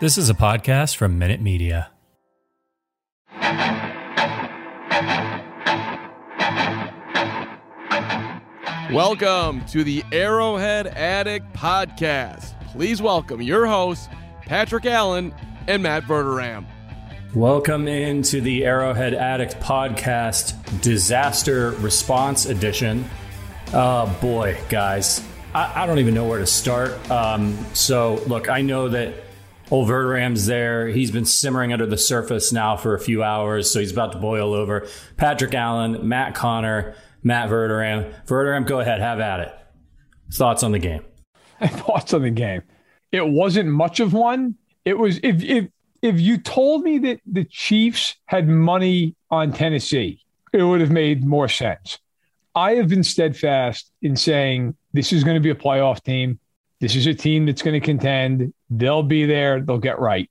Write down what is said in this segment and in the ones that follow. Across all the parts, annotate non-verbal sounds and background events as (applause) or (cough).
This is a podcast from Minute Media. Welcome to the Arrowhead Addict Podcast. Please welcome your hosts, Patrick Allen and Matt Verderame. Welcome into the Arrowhead Addict Podcast Disaster Response Edition. Oh boy, guys. I, I don't even know where to start. Um, so, look, I know that old Verderame's there. He's been simmering under the surface now for a few hours, so he's about to boil over. Patrick Allen, Matt Connor, Matt Verderame. Verderame, go ahead, have at it. Thoughts on the game? (laughs) Thoughts on the game. It wasn't much of one. It was if if if you told me that the Chiefs had money on Tennessee, it would have made more sense. I have been steadfast in saying this is going to be a playoff team. This is a team that's going to contend. They'll be there. They'll get right.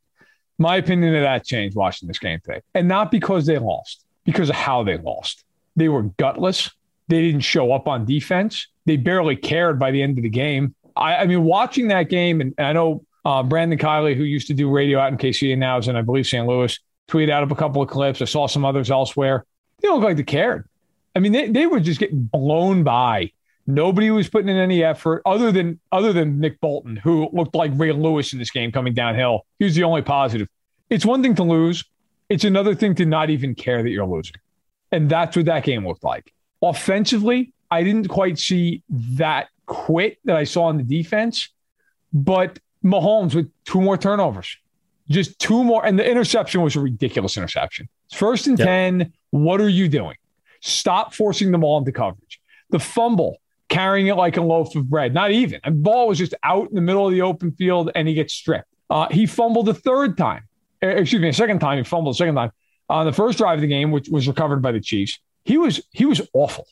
My opinion of that changed watching this game today. And not because they lost, because of how they lost. They were gutless. They didn't show up on defense. They barely cared by the end of the game. I, I mean, watching that game, and, and I know uh, Brandon Kiley, who used to do radio out in KC and now is in, I believe, St. Louis, tweeted out of a couple of clips. I saw some others elsewhere. They don't like they cared. I mean, they, they were just getting blown by. Nobody was putting in any effort other than other than Nick Bolton, who looked like Ray Lewis in this game coming downhill. He was the only positive. It's one thing to lose. It's another thing to not even care that you're losing. And that's what that game looked like. Offensively, I didn't quite see that quit that I saw on the defense, but Mahomes with two more turnovers, just two more. And the interception was a ridiculous interception. First and yep. 10, what are you doing? Stop forcing the ball into coverage. The fumble, carrying it like a loaf of bread. Not even. And ball was just out in the middle of the open field and he gets stripped. Uh, he fumbled the third time. Uh, excuse me, a second time. He fumbled the second time on the first drive of the game, which was recovered by the Chiefs. He was he was awful,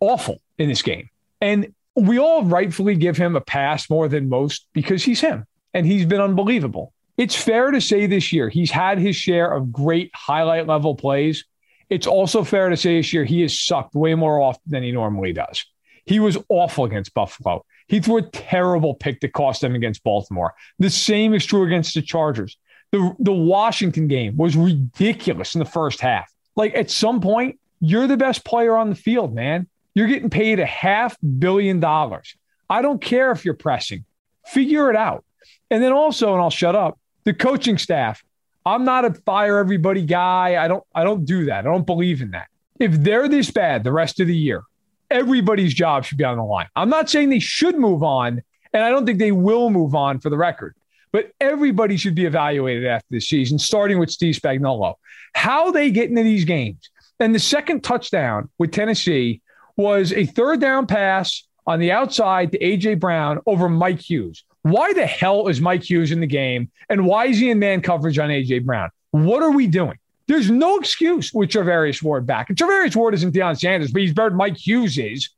awful in this game. And we all rightfully give him a pass more than most because he's him and he's been unbelievable. It's fair to say this year he's had his share of great highlight level plays. It's also fair to say this year he has sucked way more often than he normally does. He was awful against Buffalo. He threw a terrible pick that cost them against Baltimore. The same is true against the Chargers. The, the Washington game was ridiculous in the first half. Like at some point, you're the best player on the field, man. You're getting paid a half billion dollars. I don't care if you're pressing, figure it out. And then also, and I'll shut up, the coaching staff. I'm not a fire everybody guy. I don't I don't do that. I don't believe in that. If they're this bad the rest of the year, everybody's job should be on the line. I'm not saying they should move on, and I don't think they will move on for the record, but everybody should be evaluated after this season, starting with Steve Spagnuolo. How they get into these games. And the second touchdown with Tennessee was a third down pass on the outside to A.J. Brown over Mike Hughes. Why the hell is Mike Hughes in the game? And why is he in man coverage on A.J. Brown? What are we doing? There's no excuse with Charvarius Ward back. And Charvarius Ward isn't Deion Sanders, but he's better than Mike Hughes is.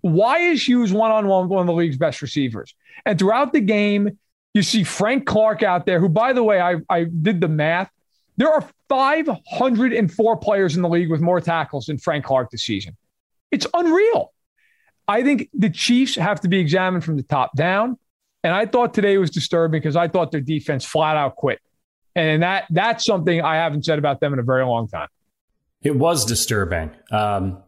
Why is Hughes one on one with one of the league's best receivers? And throughout the game, you see Frank Clark out there, who, by the way, I, I did the math. There are 504 players in the league with more tackles than Frank Clark this season. It's unreal. I think the Chiefs have to be examined from the top down. And I thought today was disturbing because I thought their defense flat out quit. And that that's something I haven't said about them in a very long time. It was disturbing. Um,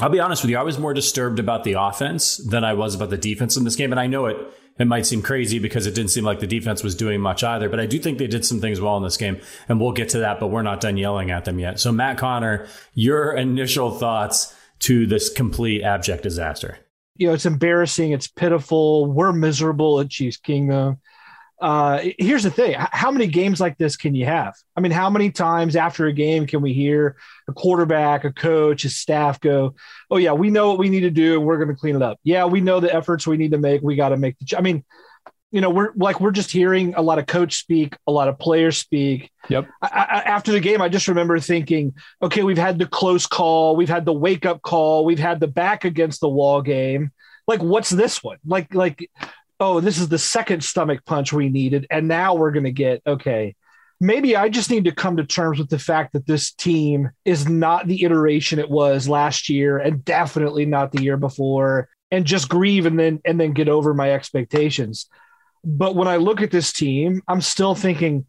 I'll be honest with you. I was more disturbed about the offense than I was about the defense in this game. And I know it it might seem crazy because it didn't seem like the defense was doing much either. But I do think they did some things well in this game, and we'll get to that. But we're not done yelling at them yet. So Matt Connor, your initial thoughts to this complete abject disaster? You know, it's embarrassing. It's pitiful. We're miserable at Chiefs Kingdom uh, here's the thing how many games like this can you have? I mean, how many times after a game can we hear a quarterback, a coach, a staff go, Oh, yeah, we know what we need to do and we're going to clean it up? Yeah, we know the efforts we need to make. We got to make the, ch-. I mean, you know, we're like, we're just hearing a lot of coach speak, a lot of players speak. Yep. I, I, after the game, I just remember thinking, okay, we've had the close call, we've had the wake up call, we've had the back against the wall game. Like, what's this one? Like, like, oh, this is the second stomach punch we needed. And now we're going to get, okay, maybe I just need to come to terms with the fact that this team is not the iteration it was last year and definitely not the year before and just grieve and then and then get over my expectations. But when I look at this team, I'm still thinking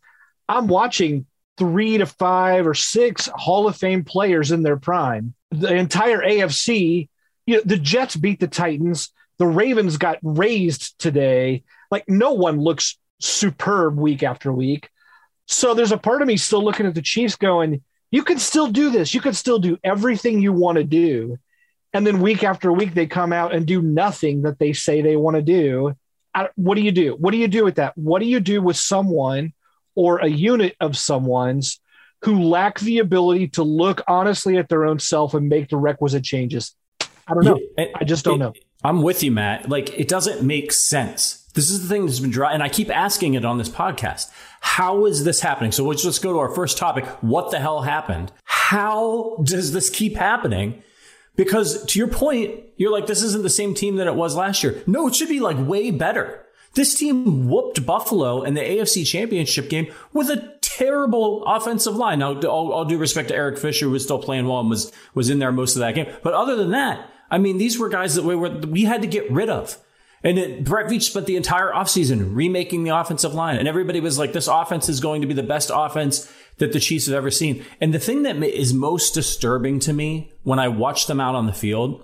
I'm watching 3 to 5 or 6 Hall of Fame players in their prime. The entire AFC, you know, the Jets beat the Titans the Ravens got raised today. Like no one looks superb week after week. So there's a part of me still looking at the Chiefs going, you can still do this. You can still do everything you want to do. And then week after week, they come out and do nothing that they say they want to do. I, what do you do? What do you do with that? What do you do with someone or a unit of someone's who lack the ability to look honestly at their own self and make the requisite changes? I don't know. Yeah, I just don't it, know. I'm with you, Matt. Like, it doesn't make sense. This is the thing that's been dry, and I keep asking it on this podcast. How is this happening? So let's just go to our first topic. What the hell happened? How does this keep happening? Because to your point, you're like, this isn't the same team that it was last year. No, it should be like way better. This team whooped Buffalo in the AFC championship game with a terrible offensive line. Now, all, all due respect to Eric Fisher, who was still playing well and was, was in there most of that game. But other than that, I mean, these were guys that we were we had to get rid of. And it, Brett Veach spent the entire offseason remaking the offensive line. And everybody was like, this offense is going to be the best offense that the Chiefs have ever seen. And the thing that is most disturbing to me when I watch them out on the field,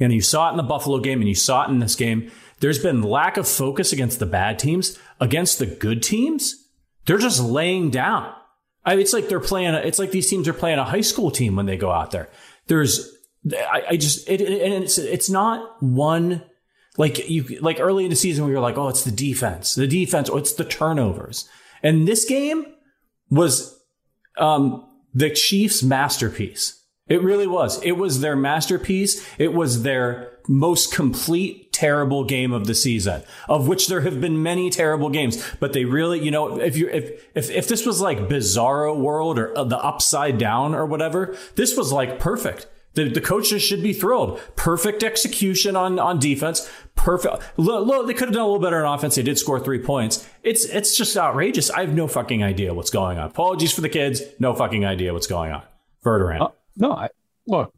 and you saw it in the Buffalo game and you saw it in this game, there's been lack of focus against the bad teams. Against the good teams, they're just laying down. I mean, it's like they're playing, it's like these teams are playing a high school team when they go out there. There's I, I just it, it, and it's it's not one like you like early in the season we were like oh it's the defense. The defense or it's the turnovers. And this game was um the Chiefs masterpiece. It really was. It was their masterpiece. It was their most complete terrible game of the season of which there have been many terrible games. But they really you know if you if if, if this was like bizarro world or uh, the upside down or whatever this was like perfect the, the coaches should be thrilled. Perfect execution on, on defense. Perfect. Look, they could have done a little better on offense. They did score three points. It's, it's just outrageous. I have no fucking idea what's going on. Apologies for the kids. No fucking idea what's going on. Verderame. Uh, no, I, look,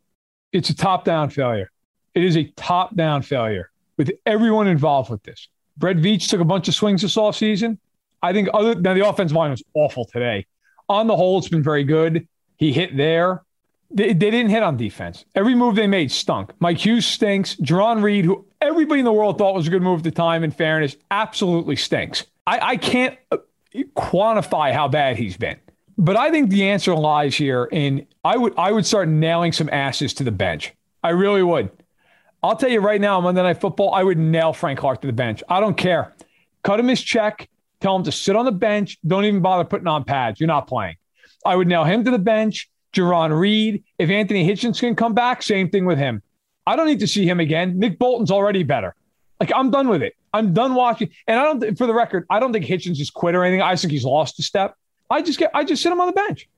it's a top down failure. It is a top down failure with everyone involved with this. Brett Veach took a bunch of swings this offseason. I think other now the offensive line was awful today. On the whole, it's been very good. He hit there. They, they didn't hit on defense. Every move they made stunk. Mike Hughes stinks. Jarran Reed, who everybody in the world thought was a good move at the time, in fairness, absolutely stinks. I, I can't uh, quantify how bad he's been. But I think the answer lies here in I would I would start nailing some asses to the bench. I really would. I'll tell you right now, Monday Night Football, I would nail Frank Clark to the bench. I don't care. Cut him his check. Tell him to sit on the bench. Don't even bother putting on pads. You're not playing. I would nail him to the bench. Jarran Reed. If Anthony Hitchens can come back, same thing with him. I don't need to see him again. Nick Bolton's already better. Like I'm done with it. I'm done watching. And I don't, for the record, I don't think Hitchens is quit or anything. I think he's lost a step. I just get, I just sit him on the bench.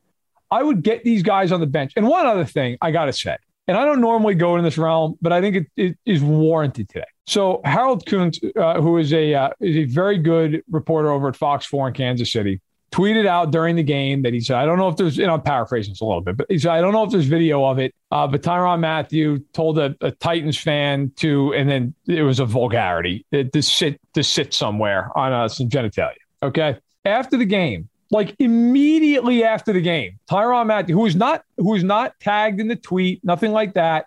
I would get these guys on the bench. And one other thing I got to say, and I don't normally go in this realm, but I think it, it is warranted today. So Harold Kuntz, uh, who is a uh, is a very good reporter over at Fox Four in Kansas City, tweeted out during the game that he said, I don't know if there's, you know, I'm paraphrasing this a little bit, but he said, I don't know if there's video of it. Uh, but Tyrann Mathieu told a, a, Titans fan to, and then it was a vulgarity to sit, to sit somewhere on uh, some genitalia. Okay. After the game, like immediately after the game, Tyrann Mathieu, who is not, who is not tagged in the tweet, nothing like that,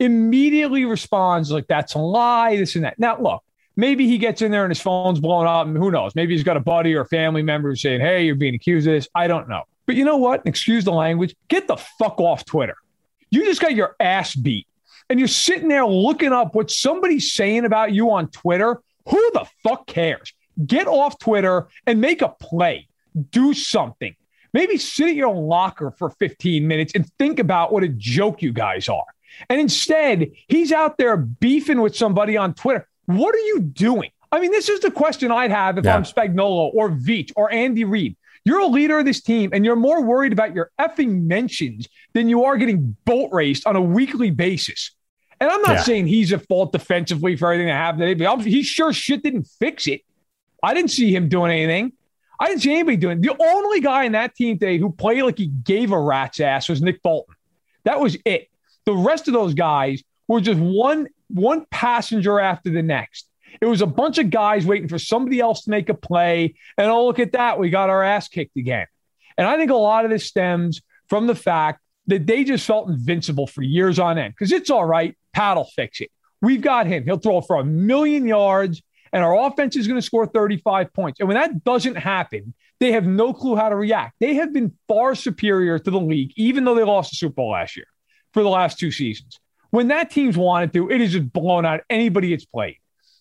immediately responds like, that's a lie, this and that. Now, look, Maybe he gets in there and his phone's blown up, and who knows? Maybe he's got a buddy or a family member who's saying, Hey, you're being accused of this. I don't know. But you know what? Excuse the language. Get the fuck off Twitter. You just got your ass beat and you're sitting there looking up what somebody's saying about you on Twitter. Who the fuck cares? Get off Twitter and make a play. Do something. Maybe sit at your locker for 15 minutes and think about what a joke you guys are. And instead, he's out there beefing with somebody on Twitter. What are you doing? I mean, this is the question I'd have if yeah. I'm Spagnuolo or Veach or Andy Reid. You're a leader of this team, and you're more worried about your effing mentions than you are getting boat raced on a weekly basis. And I'm not yeah. saying he's at fault defensively for everything that happened today, but he sure shit didn't fix it. I didn't see him doing anything. I didn't see anybody doing. It. The only guy in that team today who played like he gave a rat's ass was Nick Bolton. That was it. The rest of those guys were just one one passenger after the next. It was a bunch of guys waiting for somebody else to make a play. And oh, look at that. We got our ass kicked again. And I think a lot of this stems from the fact that they just felt invincible for years on end because it's all right. Pat will fix it. We've got him. He'll throw for a million yards, and our offense is going to score 35 points. And when that doesn't happen, they have no clue how to react. They have been far superior to the league, even though they lost the Super Bowl last year for the last two seasons. When that team's wanted to, it has just blown out anybody it's played.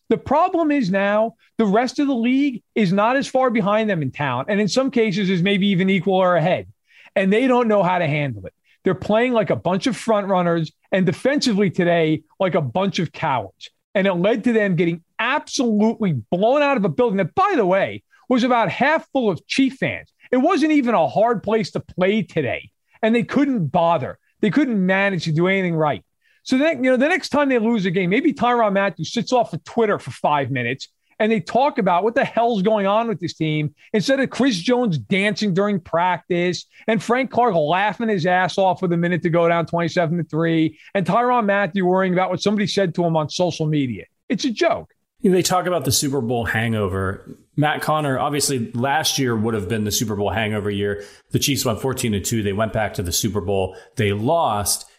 The problem is now the rest of the league is not as far behind them in talent, and in some cases is maybe even equal or ahead, and they don't know how to handle it. They're playing like a bunch of front runners, and defensively today like a bunch of cowards, and it led to them getting absolutely blown out of a building that, by the way, was about half full of Chief fans. It wasn't even a hard place to play today, and they couldn't bother. They couldn't manage to do anything right. So then, you know, the next time they lose a game, maybe Tyrann Mathieu sits off of Twitter for five minutes and they talk about what the hell's going on with this team instead of Chris Jones dancing during practice and Frank Clark laughing his ass off with a minute to go down 27 to 3 and Tyrann Mathieu worrying about what somebody said to him on social media. It's a joke. They talk about the Super Bowl hangover. Matt Connor, obviously, last year would have been the Super Bowl hangover year. The Chiefs went 14 to 2. They went back to the Super Bowl. They lost.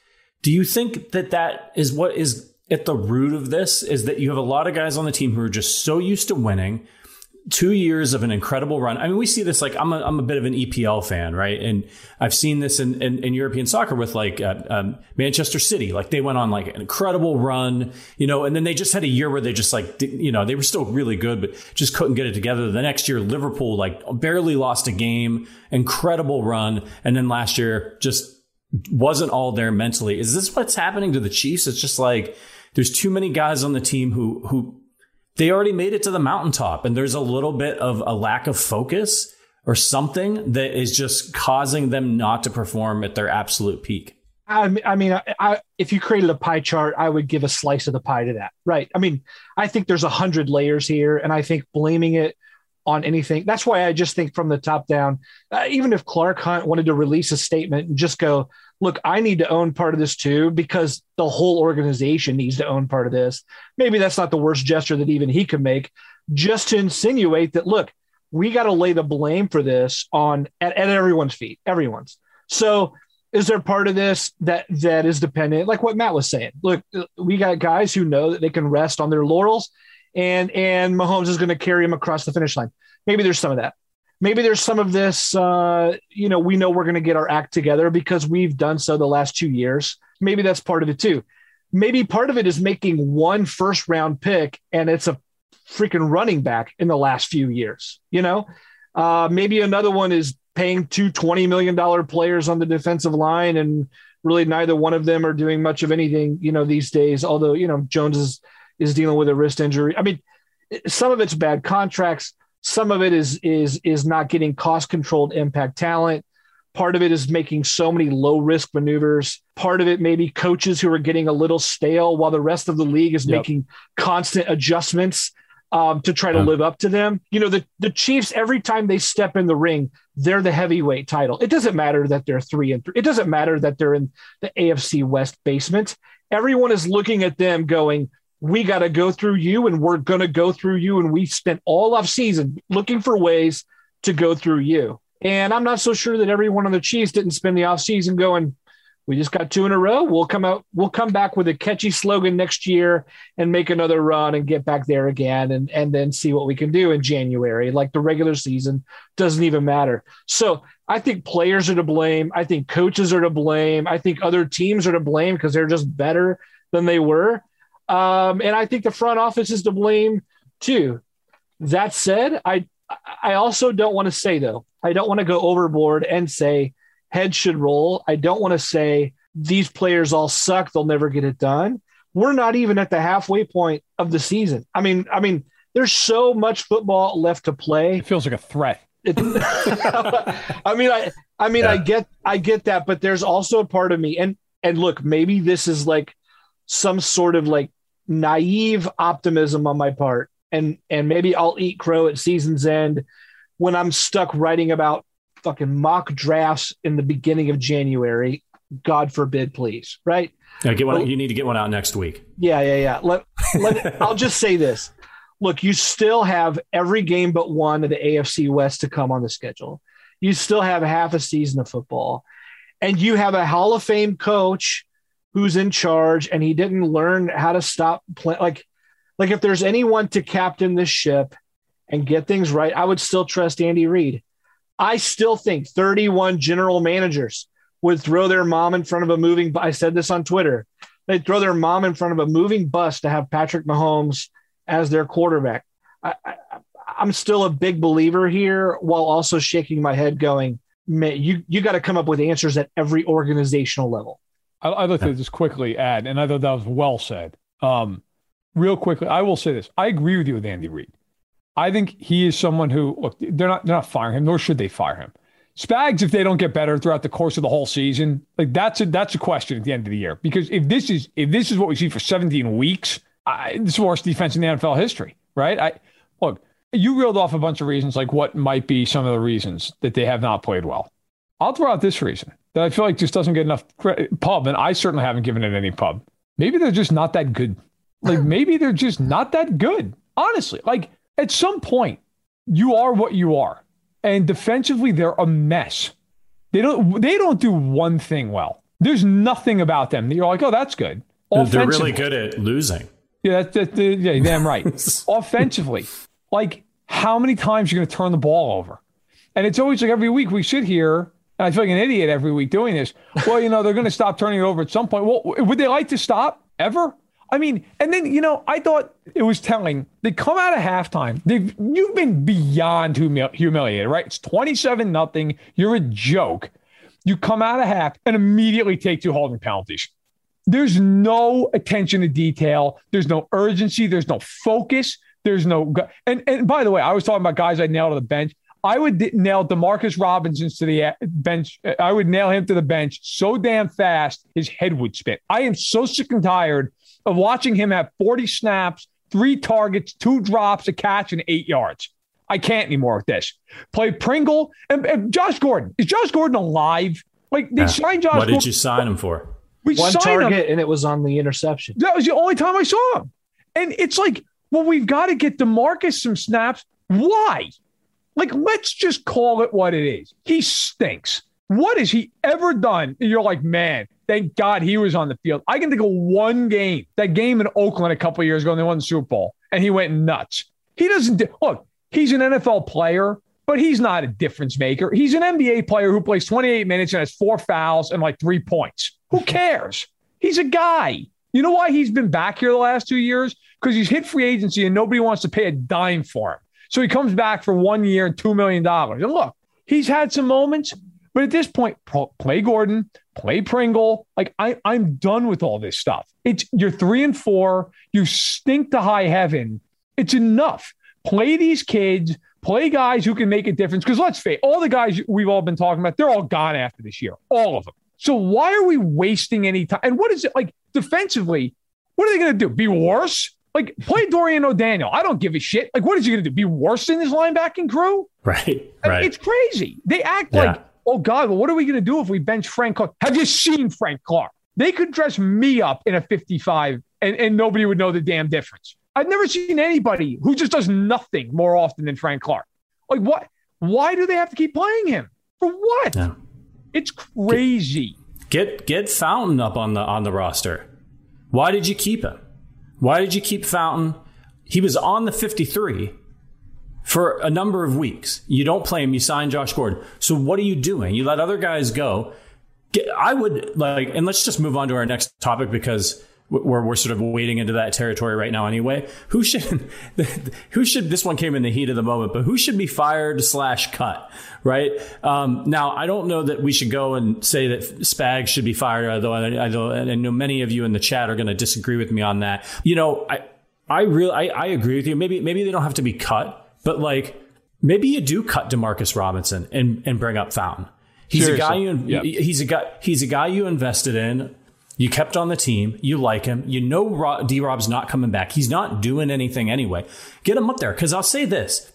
Do you think that that is what is at the root of this? Is that you have a lot of guys on the team who are just so used to winning, two years of an incredible run. I mean, we see this like I'm a, I'm a bit of an EPL fan, right? And I've seen this in, in, in European soccer with like uh, um, Manchester City. Like they went on like an incredible run, you know, and then they just had a year where they just like, you know, they were still really good, but just couldn't get it together. The next year, Liverpool like barely lost a game, incredible run. And then last year, just wasn't all there mentally. Is this what's happening to the Chiefs? It's just like there's too many guys on the team who who they already made it to the mountaintop, and there's a little bit of a lack of focus or something that is just causing them not to perform at their absolute peak. I, I mean, I, I, if you created a pie chart, I would give a slice of the pie to that, right? I mean, I think there's a hundred layers here, and I think blaming it on anything. That's why I just think from the top down, uh, even if Clark Hunt wanted to release a statement and just go, look, I need to own part of this too, because the whole organization needs to own part of this. Maybe that's not the worst gesture that even he could make, just to insinuate that, look, we got to lay the blame for this on at, at everyone's feet, everyone's. So is there part of this that that is dependent, like what Matt was saying? Look, we got guys who know that they can rest on their laurels and and Mahomes is going to carry him across the finish line. Maybe there's some of that. Maybe there's some of this. Uh, you know, we know we're going to get our act together because we've done so the last two years. Maybe that's part of it too. Maybe part of it is making one first round pick and it's a freaking running back in the last few years. You know, uh, maybe another one is paying two $20 million players on the defensive line and really neither one of them are doing much of anything, you know, these days. Although, you know, Jones is is dealing with a wrist injury. I mean, some of it's bad contracts. Some of it is is is not getting cost controlled impact talent. Part of it is making so many low risk maneuvers. Part of it maybe coaches who are getting a little stale while the rest of the league is yep. making constant adjustments um, to try to live up to them. You know, the the Chiefs every time they step in the ring, they're the heavyweight title. It doesn't matter that they're three and three. It doesn't matter that they're in the AFC West basement. Everyone is looking at them going, we got to go through you and we're going to go through you. And we spent all off season looking for ways to go through you. And I'm not so sure that everyone on the Chiefs didn't spend the off season going, We just got two in a row. We'll come out. We'll come back with a catchy slogan next year and make another run and get back there again, and and then see what we can do in January. Like the regular season doesn't even matter. So I think players are to blame. I think coaches are to blame. I think other teams are to blame because they're just better than they were. Um, and I think the front office is to blame too. That said, I I also don't want to say though. I don't want to go overboard and say heads should roll. I don't want to say these players all suck, they'll never get it done. We're not even at the halfway point of the season. I mean, I mean, there's so much football left to play. It feels like a threat. (laughs) I mean, I I mean, yeah. I get I get that, but there's also a part of me, and and look, maybe this is like some sort of like naive optimism on my part, and and maybe I'll eat crow at season's end when I'm stuck writing about fucking mock drafts in the beginning of January. God forbid, please. Right? Yeah, get one. You need to get one out next week. Yeah, yeah, yeah. Let, let (laughs) I'll just say this. Look, you still have every game but one of the AFC West to come on the schedule. You still have half a season of football, and you have a Hall of Fame coach who's in charge, and he didn't learn how to stop play. Like, like if there's anyone to captain this ship and get things right, I would still trust Andy Reid. I still think 31 general managers would throw their mom in front of a moving. I said this on Twitter. They'd throw their mom in front of a moving bus to have Patrick Mahomes as their quarterback. I, I, I'm still a big believer here, while also shaking my head, going, "Man, you you got to come up with answers at every organizational level." I, I'd like to just quickly add, and I thought that was well said. Um, real quickly, I will say this: I agree with you with Andy Reid. I think he is someone who look they're not they're not firing him, nor should they fire him. Spags, if they don't get better throughout the course of the whole season, like that's a that's a question at the end of the year. Because if this is if this is what we see for 17 weeks, I, this is the worst defense in the NFL history, right? I look, you reeled off a bunch of reasons, like what might be some of the reasons that they have not played well. I'll throw out this reason that I feel like just doesn't get enough pub, and I certainly haven't given it any pub. Maybe they're just not that good. Like hmm. maybe they're just not that good. Honestly, like at some point, you are what you are. And defensively, they're a mess. They don't they don't do one thing well. There's nothing about them that you're like, oh, that's good. They're really good at losing. Yeah, that's, that's, uh, yeah, damn right. (laughs) Offensively, like how many times you're you going to turn the ball over? And it's always like every week we sit here, and I feel like an idiot every week doing this. Well, you know, they're going to stop turning it over at some point. Well, would they like to stop ever? I mean, and then you know, I thought it was telling. They come out of halftime. They've you've been beyond humiliated, right? It's twenty-seven nothing. You're a joke. You come out of half and immediately take two holding penalties. There's no attention to detail. There's no urgency. There's no focus. There's no. And and by the way, I was talking about guys I nailed to the bench. I would nail Demarcus Robinson to the uh, bench. I would nail him to the bench so damn fast his head would spin. I am so sick and tired of watching him have 40 snaps, three targets, two drops, a catch, and eight yards. I can't anymore with this. Play Pringle and, and Josh Gordon. Is Josh Gordon alive? Like they signed Josh. What Gordon. did you sign him for? We One target, him. and it was on the interception. That was the only time I saw him. And it's like, well, we've got to get Demarcus some snaps. Why? Like, let's just call it what it is. He stinks. What has he ever done? And you're like, man, thank God he was on the field. I can think of one game, that game in Oakland a couple years ago, and they won the Super Bowl, and he went nuts. He doesn't look. He's an NFL player, but he's not a difference maker. He's an NBA player who plays 28 minutes and has four fouls and like three points. Who cares? He's a guy. You know why he's been back here the last two years? Because he's hit free agency and nobody wants to pay a dime for him. So he comes back for one year and $2 million. And look, he's had some moments, but at this point, play Gordon, play Pringle. Like I, I'm done with all this stuff. It's you're three and four. You stink to high heaven. It's enough. Play these kids. Play guys who can make a difference. Because let's face, all the guys we've all been talking about, they're all gone after this year. All of them. So why are we wasting any time? And what is it like defensively? What are they going to do? Be worse? Like play Dorian O'Daniel. I don't give a shit. Like what is he going to do? Be worse than his linebacking crew? Right. I right. Mean, it's crazy. They act yeah. like oh God, well, what are we going to do if we bench Frank Clark? Have you seen Frank Clark? They could dress me up in a 55 and, and nobody would know the damn difference. I've never seen anybody who just does nothing more often than Frank Clark. Like, what? Why do they have to keep playing him? For what? Yeah. It's crazy. Get get Fountain up on the on the roster. Why did you keep him? Why did you keep Fountain? He was on the 53 for a number of weeks. You don't play him, you sign Josh Gordon. So what are you doing? You let other guys go. I would like, and let's just move on to our next topic because we're, we're sort of wading into that territory right now anyway. Who should, (laughs) who should, this one came in the heat of the moment, but who should be fired slash cut, right? Um, now, I don't know that we should go and say that Spags should be fired, although I, although I know many of you in the chat are going to disagree with me on that. You know, I, I really, I, I agree with you. Maybe, maybe they don't have to be cut, but like, maybe you do cut Demarcus Robinson and, and bring up Fountain. He's Seriously. a guy you, yep. he's a guy, he's a guy you invested in you kept on the team. You like him. You know D Rob's not coming back. He's not doing anything anyway. Get him up there. Because I'll say this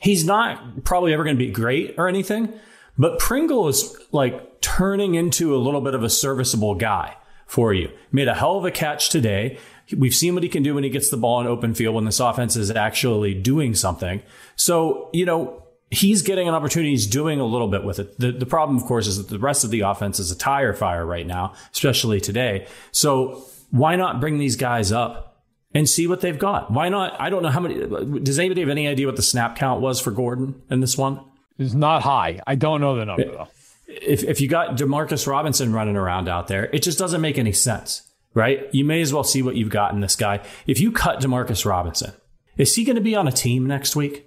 he's not probably ever going to be great or anything, but Pringle is like turning into a little bit of a serviceable guy for you. Made a hell of a catch today. We've seen what he can do when he gets the ball in open field when this offense is actually doing something. So, you know, he's getting an opportunity. He's doing a little bit with it. The, the problem, of course, is that the rest of the offense is a tire fire right now, especially today. So why not bring these guys up and see what they've got? Why not? I don't know how many. Does anybody have any idea what the snap count was for Gordon in this one? It's not high. I don't know the number though. If if you got Demarcus Robinson running around out there, it just doesn't make any sense, right? You may as well see what you've got in this guy. If you cut Demarcus Robinson, is he going to be on a team next week?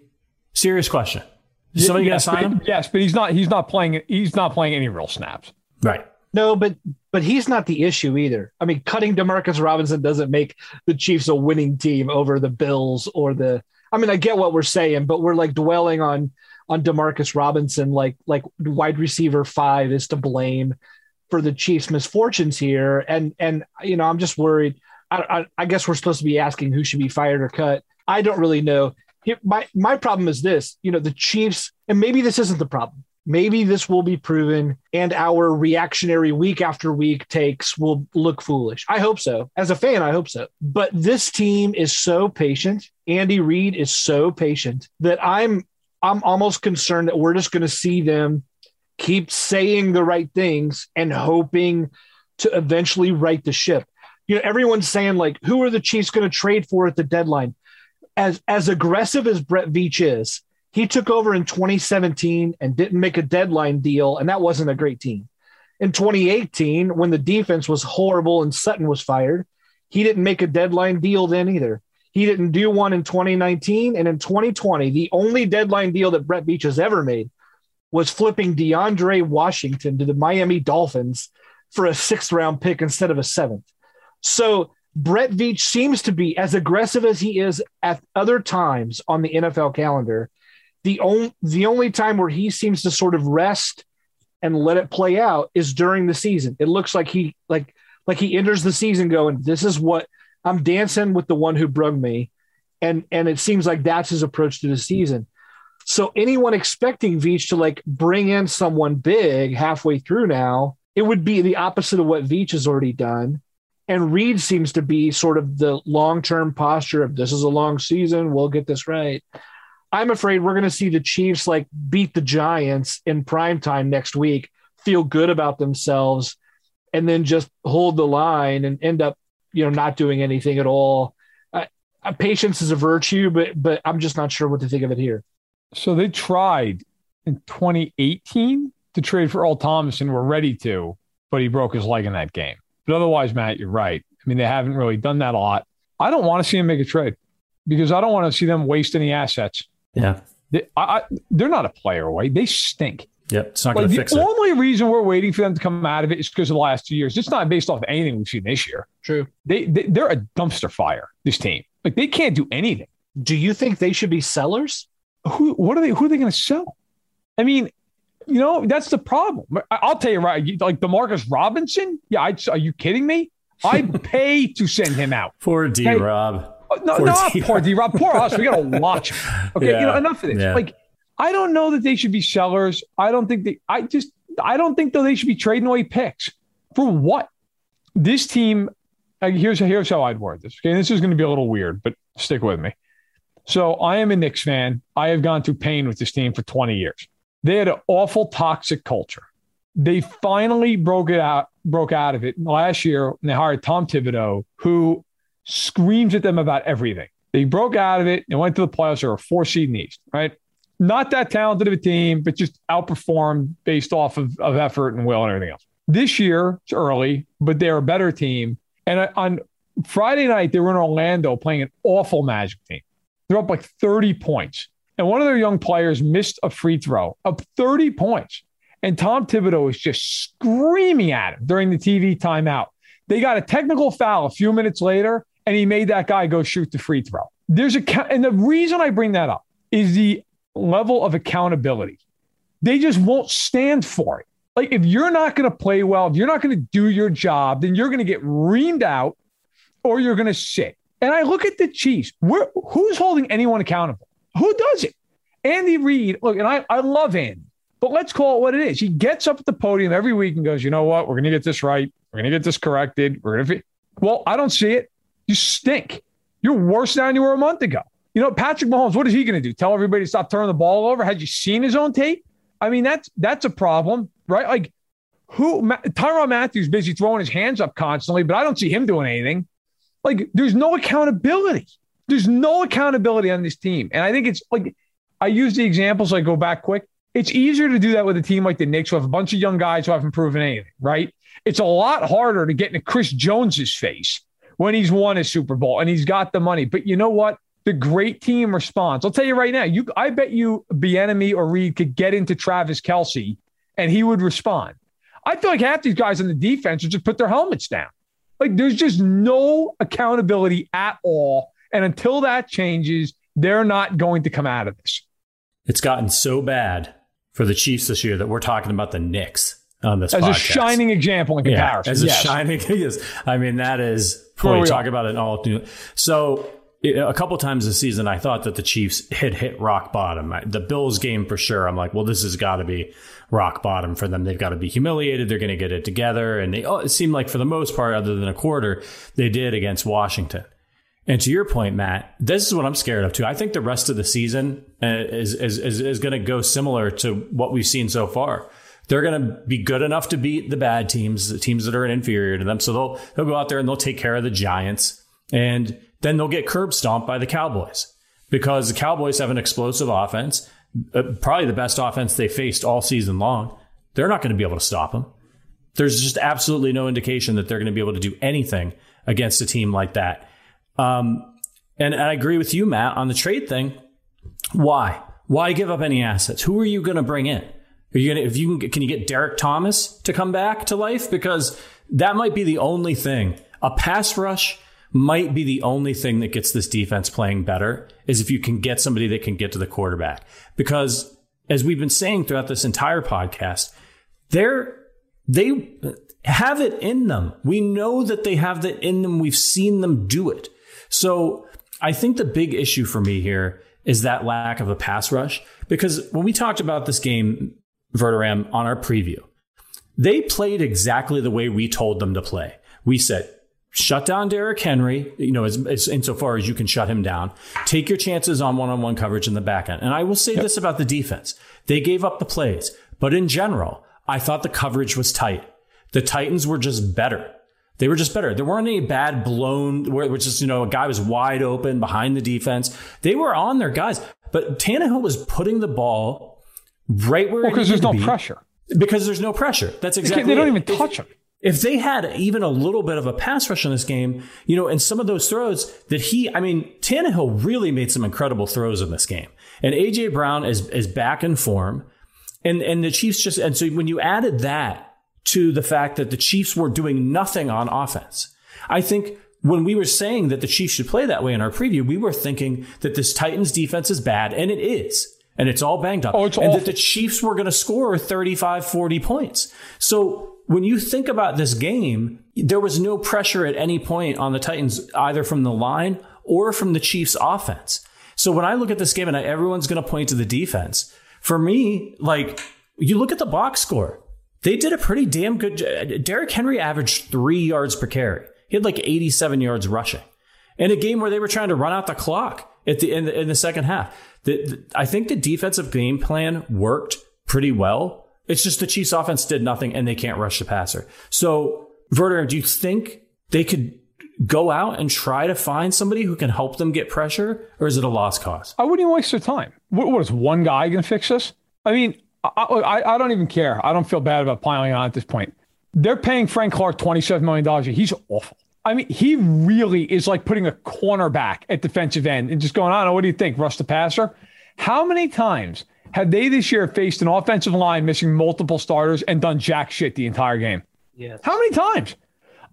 Serious question. Is somebody yes, going to sign him? Yes, but he's not. He's not playing. He's not playing any real snaps. Right. No, but but he's not the issue either. I mean, cutting Demarcus Robinson doesn't make the Chiefs a winning team over the Bills or the. I mean, I get what we're saying, but we're like dwelling on on Demarcus Robinson, like like wide receiver five is to blame for the Chiefs' misfortunes here, and and you know, I'm just worried. I, I, I guess we're supposed to be asking who should be fired or cut. I don't really know my my problem is this you know the chiefs and maybe this isn't the problem. Maybe this will be proven and our reactionary week after week takes will look foolish. I hope so. As a fan i hope so. But this team is so patient. Andy reid is so patient that i'm i'm almost concerned that we're just going to see them keep saying the right things and hoping to eventually right the ship. You know everyone's saying like who are the chiefs going to trade for at the deadline as as aggressive as Brett Veach is, he took over in 2017 and didn't make a deadline deal, and that wasn't a great team. In 2018, when the defense was horrible and Sutton was fired, he didn't make a deadline deal then either. He didn't do one in 2019. And in 2020, the only deadline deal that Brett Veach has ever made was flipping DeAndre Washington to the Miami Dolphins for a sixth round pick instead of a seventh. So Brett Veach seems to be as aggressive as he is at other times on the NFL calendar. The only the only time where he seems to sort of rest and let it play out is during the season. It looks like he like like he enters the season going, "This is what I'm dancing with the one who brung me," and and it seems like that's his approach to the season. So anyone expecting Veach to like bring in someone big halfway through now, it would be the opposite of what Veach has already done and Reid seems to be sort of the long term posture of this is a long season. We'll get this right. I'm afraid we're going to see the Chiefs like beat the Giants in prime time next week, feel good about themselves, and then just hold the line and end up, you know, not doing anything at all. Uh, patience is a virtue, but but I'm just not sure what to think of it here. So they tried in 2018 to trade for Earl Thomas and were ready to, but he broke his leg in that game. But otherwise, Matt, you're right. I mean, they haven't really done that a lot. I don't want to see them make a trade because I don't want to see them waste any assets. Yeah. They, I, are not a player away. They stink. Yep, it's not going to fix it. The only reason we're waiting for them to come out of it is because of the last two years. It's not based off anything we've seen this year. True. They, they they're a dumpster fire. This team, like they can't do anything. Do you think they should be sellers? Who? What are they? Who are they going to sell? I mean, you know, that's the problem. I'll tell you right, like Demarcus Robinson. Yeah, I'd, are you kidding me? I'd (laughs) pay to send him out. Poor D Rob. Uh, no, poor not D-Rob. poor D Rob. Poor us. We got to (laughs) watch him. Okay, yeah. you know, enough of this. Yeah. Like, I don't know that they should be sellers. I don't think they. I just. I don't think though they should be trading away picks for what. This team. Like, here's here's how I'd word this. Okay, this is going to be a little weird, but stick with me. So I am a Knicks fan. I have gone through pain with this team for 20 years. They had an awful toxic culture. They finally broke it out, broke out of it last year. And they hired Tom Thibodeau, who screams at them about everything. They broke out of it and went to the playoffs. They were a four seed in the East, right? Not that talented of a team, but just outperformed based off of, of effort and will and everything else. This year, it's early, but they're a better team. And on Friday night, they were in Orlando playing an awful Magic team. They're up like 30 points. And one of their young players missed a free throw, up 30 points. And Tom Thibodeau was just screaming at him during the TV timeout. They got a technical foul a few minutes later, and he made that guy go shoot the free throw. There's a and the reason I bring that up is the level of accountability. They just won't stand for it. Like if you're not going to play well, if you're not going to do your job, then you're going to get reamed out or you're going to sit. And I look at the Chiefs. We're, who's holding anyone accountable? Who does it? Andy Reid. Look, and I, I love Andy, but let's call it what it is. He gets up at the podium every week and goes, you know what? We're going to get this right. We're going to get this corrected. We're going to. Well, I don't see it. You stink. You're worse now than you were a month ago. You know, Patrick Mahomes, what is he going to do? Tell everybody to stop turning the ball over? Had you seen his own tape? I mean, that's that's a problem, right? Like, who Tyrann Mathieu's busy throwing his hands up constantly, but I don't see him doing anything. Like, there's no accountability. There's no accountability on this team. And I think it's like I use the example so I go back quick. It's easier to do that with a team like the Knicks who have a bunch of young guys who haven't proven anything, right? It's a lot harder to get into Chris Jones's face when he's won a Super Bowl and he's got the money. But you know what? The great team response. I'll tell you right now. You, I bet you, Bieniemy or Reid could get into Travis Kelce and he would respond. I feel like half these guys on the defense would just put their helmets down. Like there's just no accountability at all. And until that changes, they're not going to come out of this. It's gotten so bad for the Chiefs this year that we're talking about the Knicks on this as podcast. a shining example in comparison. Yeah, as a yes. shining, (laughs) yes. I mean, that is boy, talk about it all. So a couple times this season, I thought that the Chiefs had hit rock bottom. The Bills game for sure. I'm like, well, this has got to be rock bottom for them. They've got to be humiliated. They're going to get it together. And they, oh, it seemed like for the most part, other than a quarter, they did against Washington. And to your point, Matt, this is what I'm scared of too. I think the rest of the season uh, is is is, is going to go similar to what we've seen so far. They're going to be good enough to beat the bad teams, the teams that are inferior to them. So they'll they'll go out there and they'll take care of the Giants, and then they'll get curb stomped by the Cowboys because the Cowboys have an explosive offense, uh, probably the best offense they faced all season long. They're not going to be able to stop them. There's just absolutely no indication that they're going to be able to do anything against a team like that. Um, and, and I agree with you, Matt, on the trade thing. Why? Why give up any assets? Who are you going to bring in? Are you gonna if you can can you get Derrick Thomas to come back to life because that might be the only thing. A pass rush might be the only thing that gets this defense playing better is if you can get somebody that can get to the quarterback. Because as we've been saying throughout this entire podcast, they're they have it in them. We know that they have that in them. We've seen them do it. So I think the big issue for me here is that lack of a pass rush. Because when we talked about this game, Verderame, on our preview, they played exactly the way we told them to play. We said, shut down Derrick Henry, you know, as, as insofar as you can shut him down. Take your chances on one-on-one coverage in the back end. And I will say yep. this about the defense. They gave up the plays, but in general, I thought the coverage was tight. The Titans were just better. They were just better. There weren't any bad blown where which is, you know, a guy was wide open behind the defense. They were on their guys. But Tannehill was putting the ball right where well, because there's no be. pressure. Because there's no pressure. That's exactly. They, they don't it. even touch him. If they had even a little bit of a pass rush in this game, you know, and some of those throws that he, I mean, Tannehill really made some incredible throws in this game. And AJ Brown is is back in form. And and the Chiefs just and so when you added that to the fact that the Chiefs were doing nothing on offense. I think when we were saying that the Chiefs should play that way in our preview, we were thinking that this Titans defense is bad, and it is. And it's all banged up. Oh, and awful. that the Chiefs were going to score 35, 40 points. So when you think about this game, there was no pressure at any point on the Titans, either from the line or from the Chiefs offense. So when I look at this game and everyone's going to point to the defense, for me, like you look at the box score, they did a pretty damn good. Derrick Henry averaged three yards per carry. He had like 87 yards rushing in a game where they were trying to run out the clock at the in the, in the second half. The, the, I think the defensive game plan worked pretty well. It's just the Chiefs offense did nothing and they can't rush the passer. So, Verder, do you think they could go out and try to find somebody who can help them get pressure, or is it a lost cause? I wouldn't even waste their time. What, what is one guy going to fix this? I mean, I, I, I, don't even care. I don't feel bad about piling on at this point. They're paying Frank Clark $27 million. He's awful. I mean, he really is like putting a cornerback at defensive end and just going, I don't know, what do you think? Rush the passer? How many times have they this year faced an offensive line missing multiple starters and done jack shit the entire game? Yes. How many times?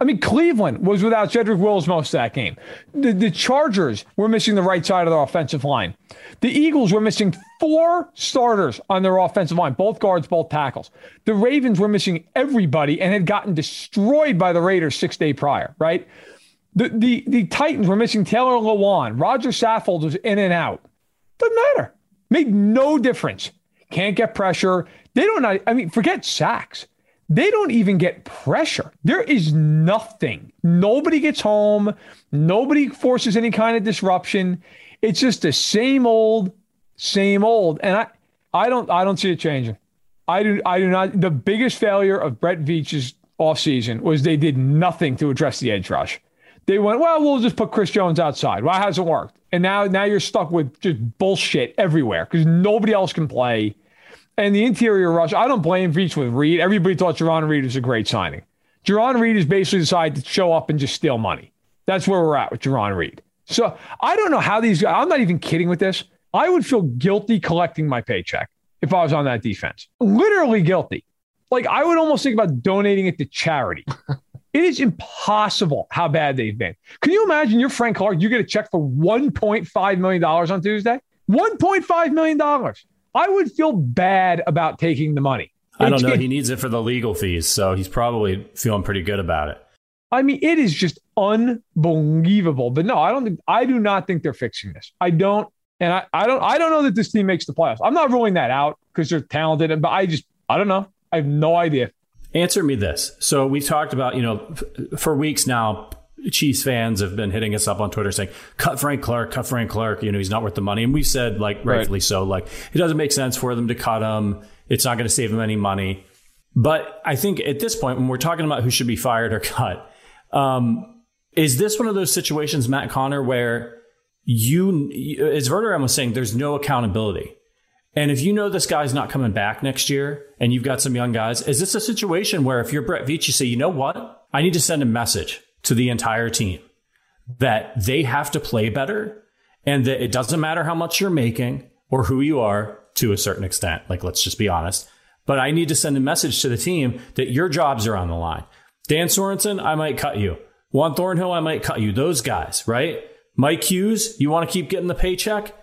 I mean, Cleveland was without Jedrick Wills most of that game. The, the Chargers were missing the right side of their offensive line. The Eagles were missing four starters on their offensive line, both guards, both tackles. The Ravens were missing everybody and had gotten destroyed by the Raiders six days prior, right? The, the, the Titans were missing Taylor Lewan. Roger Saffold was in and out. Doesn't matter. Made no difference. Can't get pressure. They don't, I mean, forget sacks. They don't even get pressure. There is nothing. Nobody gets home. Nobody forces any kind of disruption. It's just the same old, same old. And I, I don't, I don't see it changing. I do, I do not. The biggest failure of Brett Veach's offseason was they did nothing to address the edge rush. They went, well, we'll just put Chris Jones outside. Well, hasn't worked? And now, now you're stuck with just bullshit everywhere because nobody else can play. And the interior rush, I don't blame Veach with Reed. Everybody thought Jarran Reed was a great signing. Jarran Reed has basically decided to show up and just steal money. That's where we're at with Jarran Reed. So I don't know how these guys, I'm not even kidding with this. I would feel guilty collecting my paycheck if I was on that defense. Literally guilty. Like I would almost think about donating it to charity. (laughs) it is impossible how bad they've been. Can you imagine you're Frank Clark, you get a check for $1.5 million on Tuesday? $1.5 million. I would feel bad about taking the money. I don't know. He needs it for the legal fees, so he's probably feeling pretty good about it. I mean, it is just unbelievable. But no, I don't think I do not think they're fixing this. I don't, and I, I don't I don't know that this team makes the playoffs. I'm not ruling that out because they're talented, but I just I don't know. I have no idea. Answer me this. So we talked about, you know, for weeks now, Chiefs fans have been hitting us up on Twitter saying, cut Frank Clark, cut Frank Clark. You know, he's not worth the money. And we've said, like, rightfully right. so, like, it doesn't make sense for them to cut him. It's not going to save them any money. But I think at this point, when we're talking about who should be fired or (laughs) cut, um, is this one of those situations, Matt Connor, where you, as Verderame was saying, there's no accountability. And if you know this guy's not coming back next year and you've got some young guys, is this a situation where if you're Brett Veach, you say, you know what? I need to send a message to the entire team that they have to play better and that it doesn't matter how much you're making or who you are to a certain extent. Like, let's just be honest. But I need to send a message to the team that your jobs are on the line. Dan Sorensen, I might cut you. Juan Thornhill, I might cut you. Those guys, right? Mike Hughes, you want to keep getting the paycheck?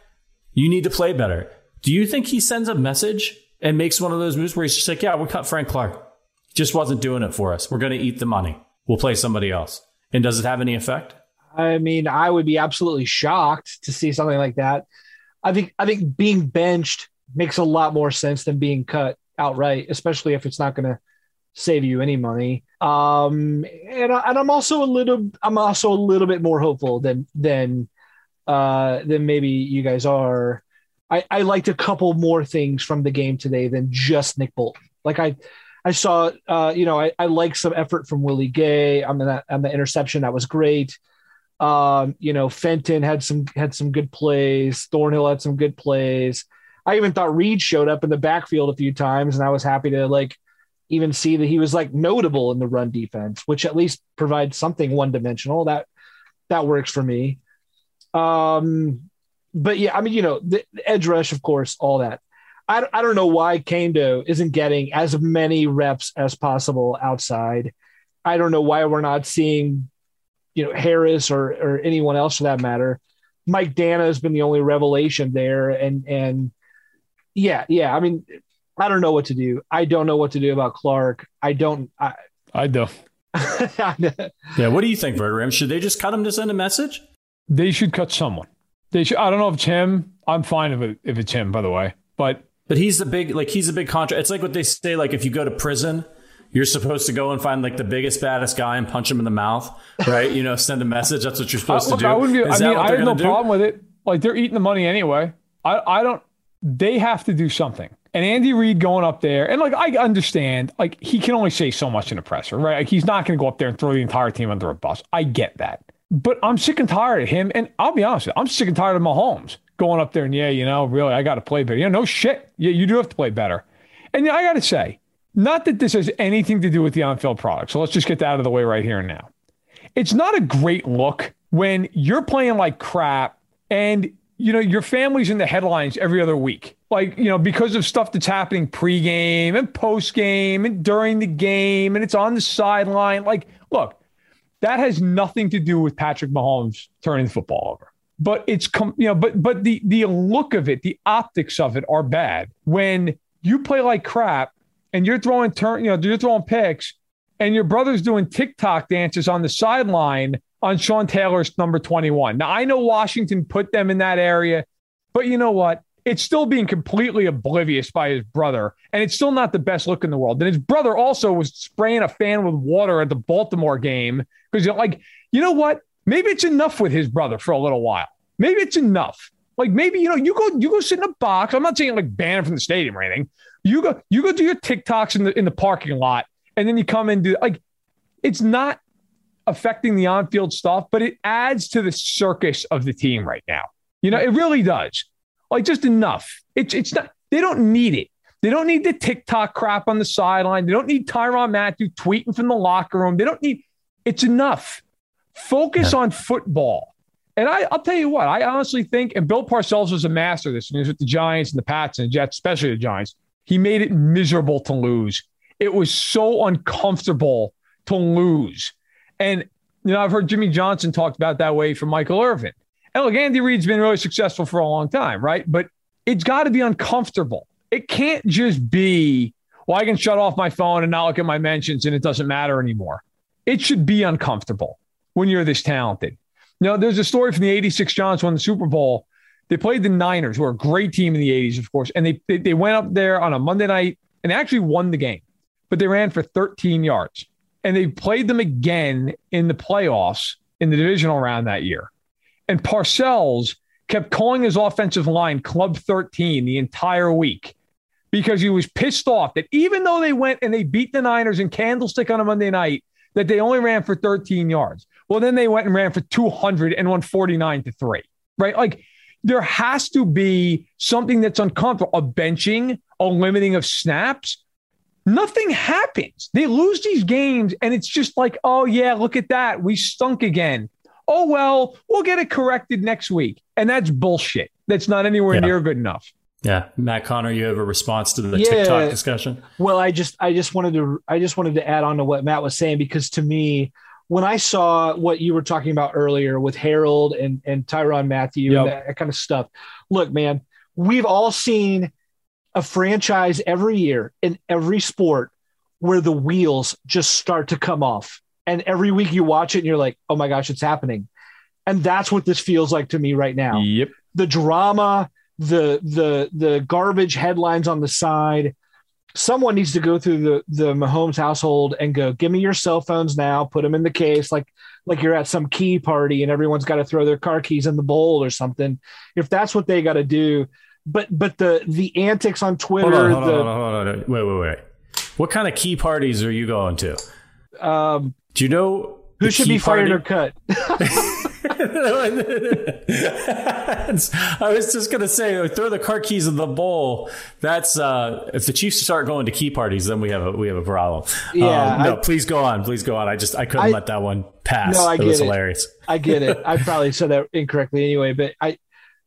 You need to play better. Do you think he sends a message and makes one of those moves where he's just like, yeah, we'll cut Frank Clark. Just wasn't doing it for us. We're going to eat the money. We'll play somebody else. And does it have any effect? I mean, I would be absolutely shocked to see something like that. I think I think being benched makes a lot more sense than being cut outright, especially if it's not going to save you any money. Um, and, I, and I'm also a little I'm also a little bit more hopeful than than uh, than maybe you guys are. I, I liked a couple more things from the game today than just Nick Bolton. Like I I saw, uh, you know, I, I like some effort from Willie Gay on the on the interception. That was great. Um, you know, Fenton had some had some good plays. Thornhill had some good plays. I even thought Reed showed up in the backfield a few times, and I was happy to like even see that he was like notable in the run defense, which at least provides something one dimensional. That that works for me. Um, but yeah, I mean, you know, the, the edge rush, of course, all that. I, I don't know why Kaindoh isn't getting as many reps as possible outside. I don't know why we're not seeing, you know, Harris or or anyone else for that matter. Mike Danna has been the only revelation there, and and yeah, yeah. I mean, I don't know what to do. I don't know what to do about Clark. I don't. I, I do. (laughs) yeah. What do you think, Verderame? Should they just cut him to send a message? They should cut someone. They should. I don't know if it's him. I'm fine if it, if it's him, by the way. But but he's the big, like he's a big contract. It's like what they say, like if you go to prison, you're supposed to go and find like the biggest, baddest guy and punch him in the mouth, right? you know, send a message. That's what you're supposed to do. I wouldn't be. I mean, I have no do? problem with it. Like they're eating the money anyway. I, I don't. They have to do something. And Andy Reid going up there, and like I understand, like he can only say so much in a presser, right? Like he's not going to go up there and throw the entire team under a bus. I get that, but I'm sick and tired of him. And I'll be honest, you, I'm sick and tired of Mahomes going up there and yeah, you know, really, I got to play better. You know, no shit, yeah, you do have to play better. And yeah, I got to say, not that this has anything to do with the on-field product. So let's just get that out of the way right here and now. It's not a great look when you're playing like crap and you know your family's in the headlines every other week like you know because of stuff that's happening pregame and postgame and during the game and it's on the sideline like look that has nothing to do with Patrick Mahomes turning the football over but it's com- you know but but the the look of it the optics of it are bad when you play like crap and you're throwing turn you know you're throwing picks and your brother's doing TikTok dances on the sideline on Sean Taylor's number 21. Now, I know Washington put them in that area, but you know what? It's still being completely oblivious by his brother, and it's still not the best look in the world. And his brother also was spraying a fan with water at the Baltimore game because, you're like, you know what? Maybe it's enough with his brother for a little while. Maybe it's enough. Like maybe you know you go you go sit in a box. I'm not saying like ban from the stadium or anything. You go you go do your TikToks in the in the parking lot, and then you come and do like it's not affecting the on field stuff, but it adds to the circus of the team right now. You know, it really does. Like just enough. It's it's not. They don't need it. They don't need the TikTok crap on the sideline. They don't need Tyrann Mathieu tweeting from the locker room. They don't need. It's enough. Focus on football. And I, will tell you what, I honestly think, and Bill Parcells was a master of this, and he was with the Giants and the Pats and the Jets, especially the Giants. He made it miserable to lose. It was so uncomfortable to lose. And, you know, I've heard Jimmy Johnson talked about that way from Michael Irvin. And look, Andy Reid's been really successful for a long time, right? But it's got to be uncomfortable. It can't just be, well, I can shut off my phone and not look at my mentions and it doesn't matter anymore. It should be uncomfortable when you're this talented. Now, there's a story from the 86 Giants won the Super Bowl. They played the Niners, who are a great team in the 80s, of course, and they, they, they went up there on a Monday night and actually won the game, but they ran for 13 yards and they played them again in the playoffs in the divisional round that year. And Parcells kept calling his offensive line Club 13 the entire week because he was pissed off that even though they went and they beat the Niners in Candlestick on a Monday night, that they only ran for 13 yards. Well, then they went and ran for 200 and won 49 to 3, right? Like there has to be something that's uncomfortable, a benching, a limiting of snaps nothing happens. They lose these games, and it's just like, oh, yeah, look at that. We stunk again. Oh, well, we'll get it corrected next week. And that's bullshit. That's not anywhere yeah. near good enough. Yeah, Matt Connor, you have a response to the yeah. TikTok discussion? Well, I just, I just wanted to, I just wanted to add on to what Matt was saying because to me, when I saw what you were talking about earlier with Harold and and Tyrann Mathieu yep. and that, that kind of stuff, look, man, we've all seen a franchise every year in every sport where the wheels just start to come off. And every week you watch it and you're like, oh my gosh, it's happening. And that's what this feels like to me right now. Yep. The drama, the the the garbage headlines on the side. Someone needs to go through the the Mahomes household and go, give me your cell phones now, put them in the case, like like you're at some key party and everyone's got to throw their car keys in the bowl or something. If that's what they got to do, but but the the antics on Twitter. Hold on, hold, the, on, hold, on, Wait, wait, wait. What kind of key parties are you going to? Um, Do you know who should be fired or cut? (laughs) I was just gonna say, throw the car keys in the bowl. That's uh, if the Chiefs start going to key parties, then we have a we have a problem. Yeah, um, no, I, please go on, please go on. I just I couldn't I, let that one pass. No, I it get was it. hilarious. I get it. I (laughs) probably said that incorrectly anyway, but I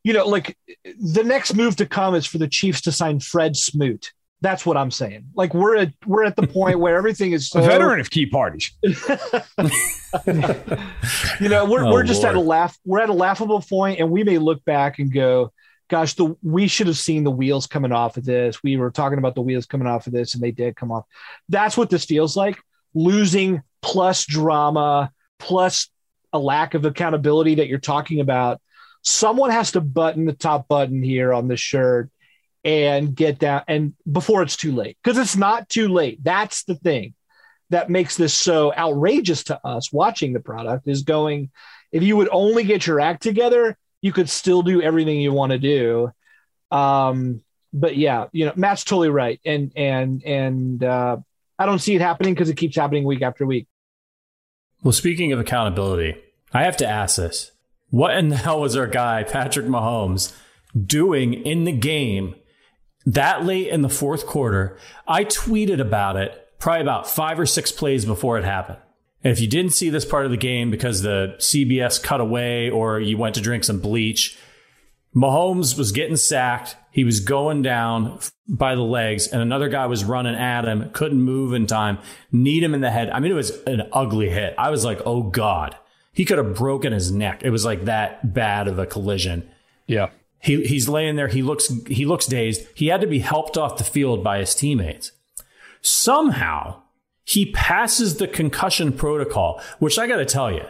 you know, like the next move to come is for the Chiefs to sign Fred Smoot. That's what I'm saying. Like we're at we're at the point where everything is (laughs) so, a veteran of key parties. (laughs) (laughs) you know, we're oh, we're just Lord. at a laugh. We're at a laughable point, and we may look back and go, "Gosh, the we should have seen the wheels coming off of this." We were talking about the wheels coming off of this, and they did come off. That's what this feels like: losing plus drama plus a lack of accountability that you're talking about someone has to button the top button here on the shirt and get down and before it's too late because it's not too late. That's the thing that makes this so outrageous to us watching the product is going if you would only get your act together you could still do everything you want to do. Um but yeah, you know, Matt's totally right, and and and uh, I don't see it happening because it keeps happening week after week. Well, speaking of accountability, I have to ask this: What in the hell was our guy Patrick Mahomes doing in the game that late in the fourth quarter? I tweeted about it probably about five or six plays before it happened. And if you didn't see this part of the game because the CBS cut away or you went to drink some bleach, Mahomes was getting sacked. He was going down by the legs, and another guy was running at him, couldn't move in time, need him in the head. I mean, it was an ugly hit. I was like, oh God. He could have broken his neck. It was like that bad of a collision. Yeah. He he's laying there. He looks he looks dazed. He had to be helped off the field by his teammates. Somehow he passes the concussion protocol, which I got to tell you,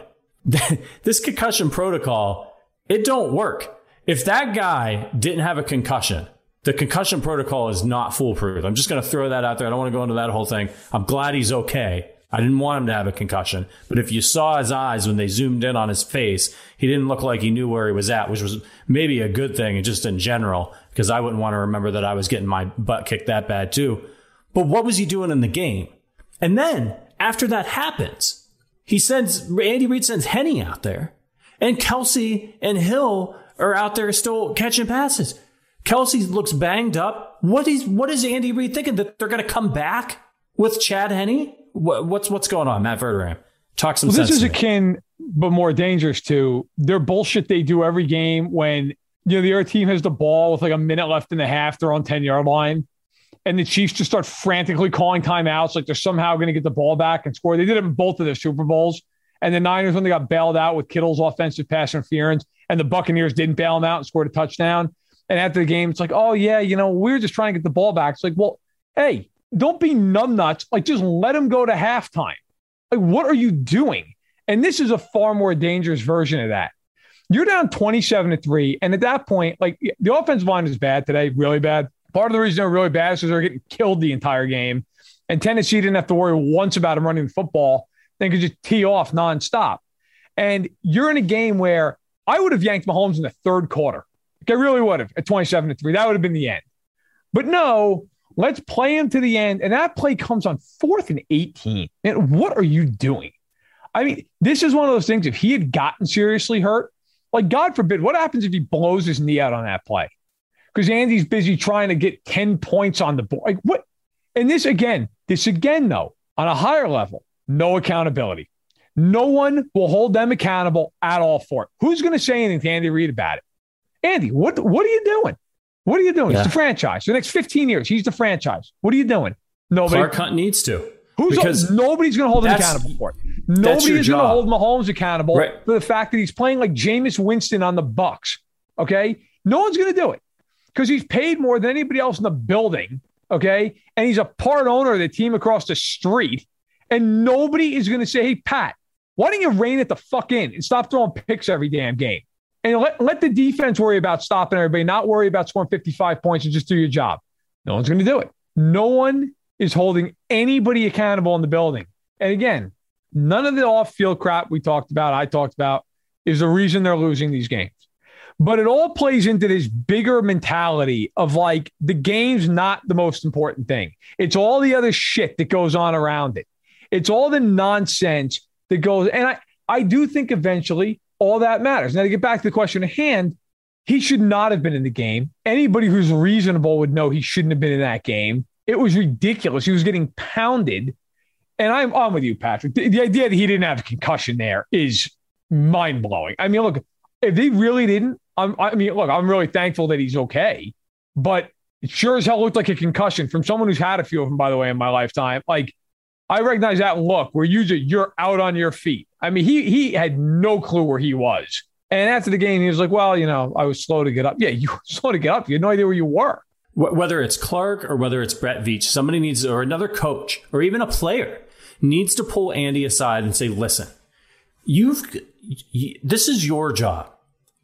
(laughs) this concussion protocol, it don't work. If that guy didn't have a concussion, the concussion protocol is not foolproof. I'm just going to throw that out there. I don't want to go into that whole thing. I'm glad he's okay. I didn't want him to have a concussion, but if you saw his eyes when they zoomed in on his face, he didn't look like he knew where he was at, which was maybe a good thing just in general, because I wouldn't want to remember that I was getting my butt kicked that bad too. But what was he doing in the game? And then after that happens, he sends Andy Reid sends Henne out there, and Kelce and Hill are out there still catching passes. Kelce looks banged up. What is what is Andy Reid thinking that they're going to come back with Chad Henne? What, what's what's going on, Matt Verderame? Talk some well, sense. This is akin, but more dangerous to their bullshit they do every game when you know the other team has the ball with like a minute left in the half. They're on ten yard line and the Chiefs just start frantically calling timeouts, like they're somehow going to get the ball back and score. They did it in both of their Super Bowls. And the Niners, when they got bailed out with Kittle's offensive pass interference, and the Buccaneers didn't bail them out and scored a touchdown. And after the game, it's like, oh, yeah, you know, we are just trying to get the ball back. It's like, well, hey, don't be numbnuts. Like, just let them go to halftime. Like, what are you doing? And this is a far more dangerous version of that. You're down 27 to 3. And at that point, like the offensive line is bad today, really bad. Part of the reason they're really bad is because they're getting killed the entire game. And Tennessee didn't have to worry once about him running the football. They could just tee off nonstop. And you're in a game where I would have yanked Mahomes in the third quarter. Like I really would have at 27 to 3. That would have been the end. But no, let's play him to the end. And that play comes on fourth and 18. And what are you doing? I mean, this is one of those things. If he had gotten seriously hurt, like God forbid, what happens if he blows his knee out on that play? because Andy's busy trying to get 10 points on the board. Like what? And this again, this again, though, on a higher level, no accountability. No one will hold them accountable at all for it. Who's going to say anything to Andy Reid about it? Andy, what, what are you doing? What are you doing? Yeah. It's the franchise. For the next 15 years, he's the franchise. What are you doing? Nobody. Clark Hunt needs to. Who's because nobody's going to hold him accountable for it. Nobody is going to hold Mahomes accountable right. for the fact that he's playing like Jameis Winston on the Bucks. Okay, no one's going to do it because he's paid more than anybody else in the building. Okay. And he's a part owner of the team across the street. And nobody is going to say, hey, Pat, why don't you rein it the fuck in and stop throwing picks every damn game? And let, let the defense worry about stopping everybody, not worry about scoring 55 points and just do your job. No one's going to do it. No one is holding anybody accountable in the building. And again, none of the off field crap we talked about, I talked about, is the reason they're losing these games. But it all plays into this bigger mentality of like the game's not the most important thing. It's all the other shit that goes on around it. It's all the nonsense that goes. And I, I do think eventually all that matters. Now, to get back to the question at hand, he should not have been in the game. Anybody who's reasonable would know he shouldn't have been in that game. It was ridiculous. He was getting pounded. And I'm on with you, Patrick. The, the idea that he didn't have a concussion there is mind blowing. I mean, look, if they really didn't, I'm, I mean, look, I'm really thankful that he's okay, but it sure as hell looked like a concussion from someone who's had a few of them, by the way, in my lifetime. Like, I recognize that look where usually you're out on your feet. I mean, he he had no clue where he was. And after the game, he was like, well, you know, I was slow to get up. Yeah, (laughs) you were slow to get up. You had no idea where you were. Whether it's Clark or whether it's Brett Veach, somebody needs, or another coach, or even a player needs to pull Andy aside and say, listen, you've, this is your job.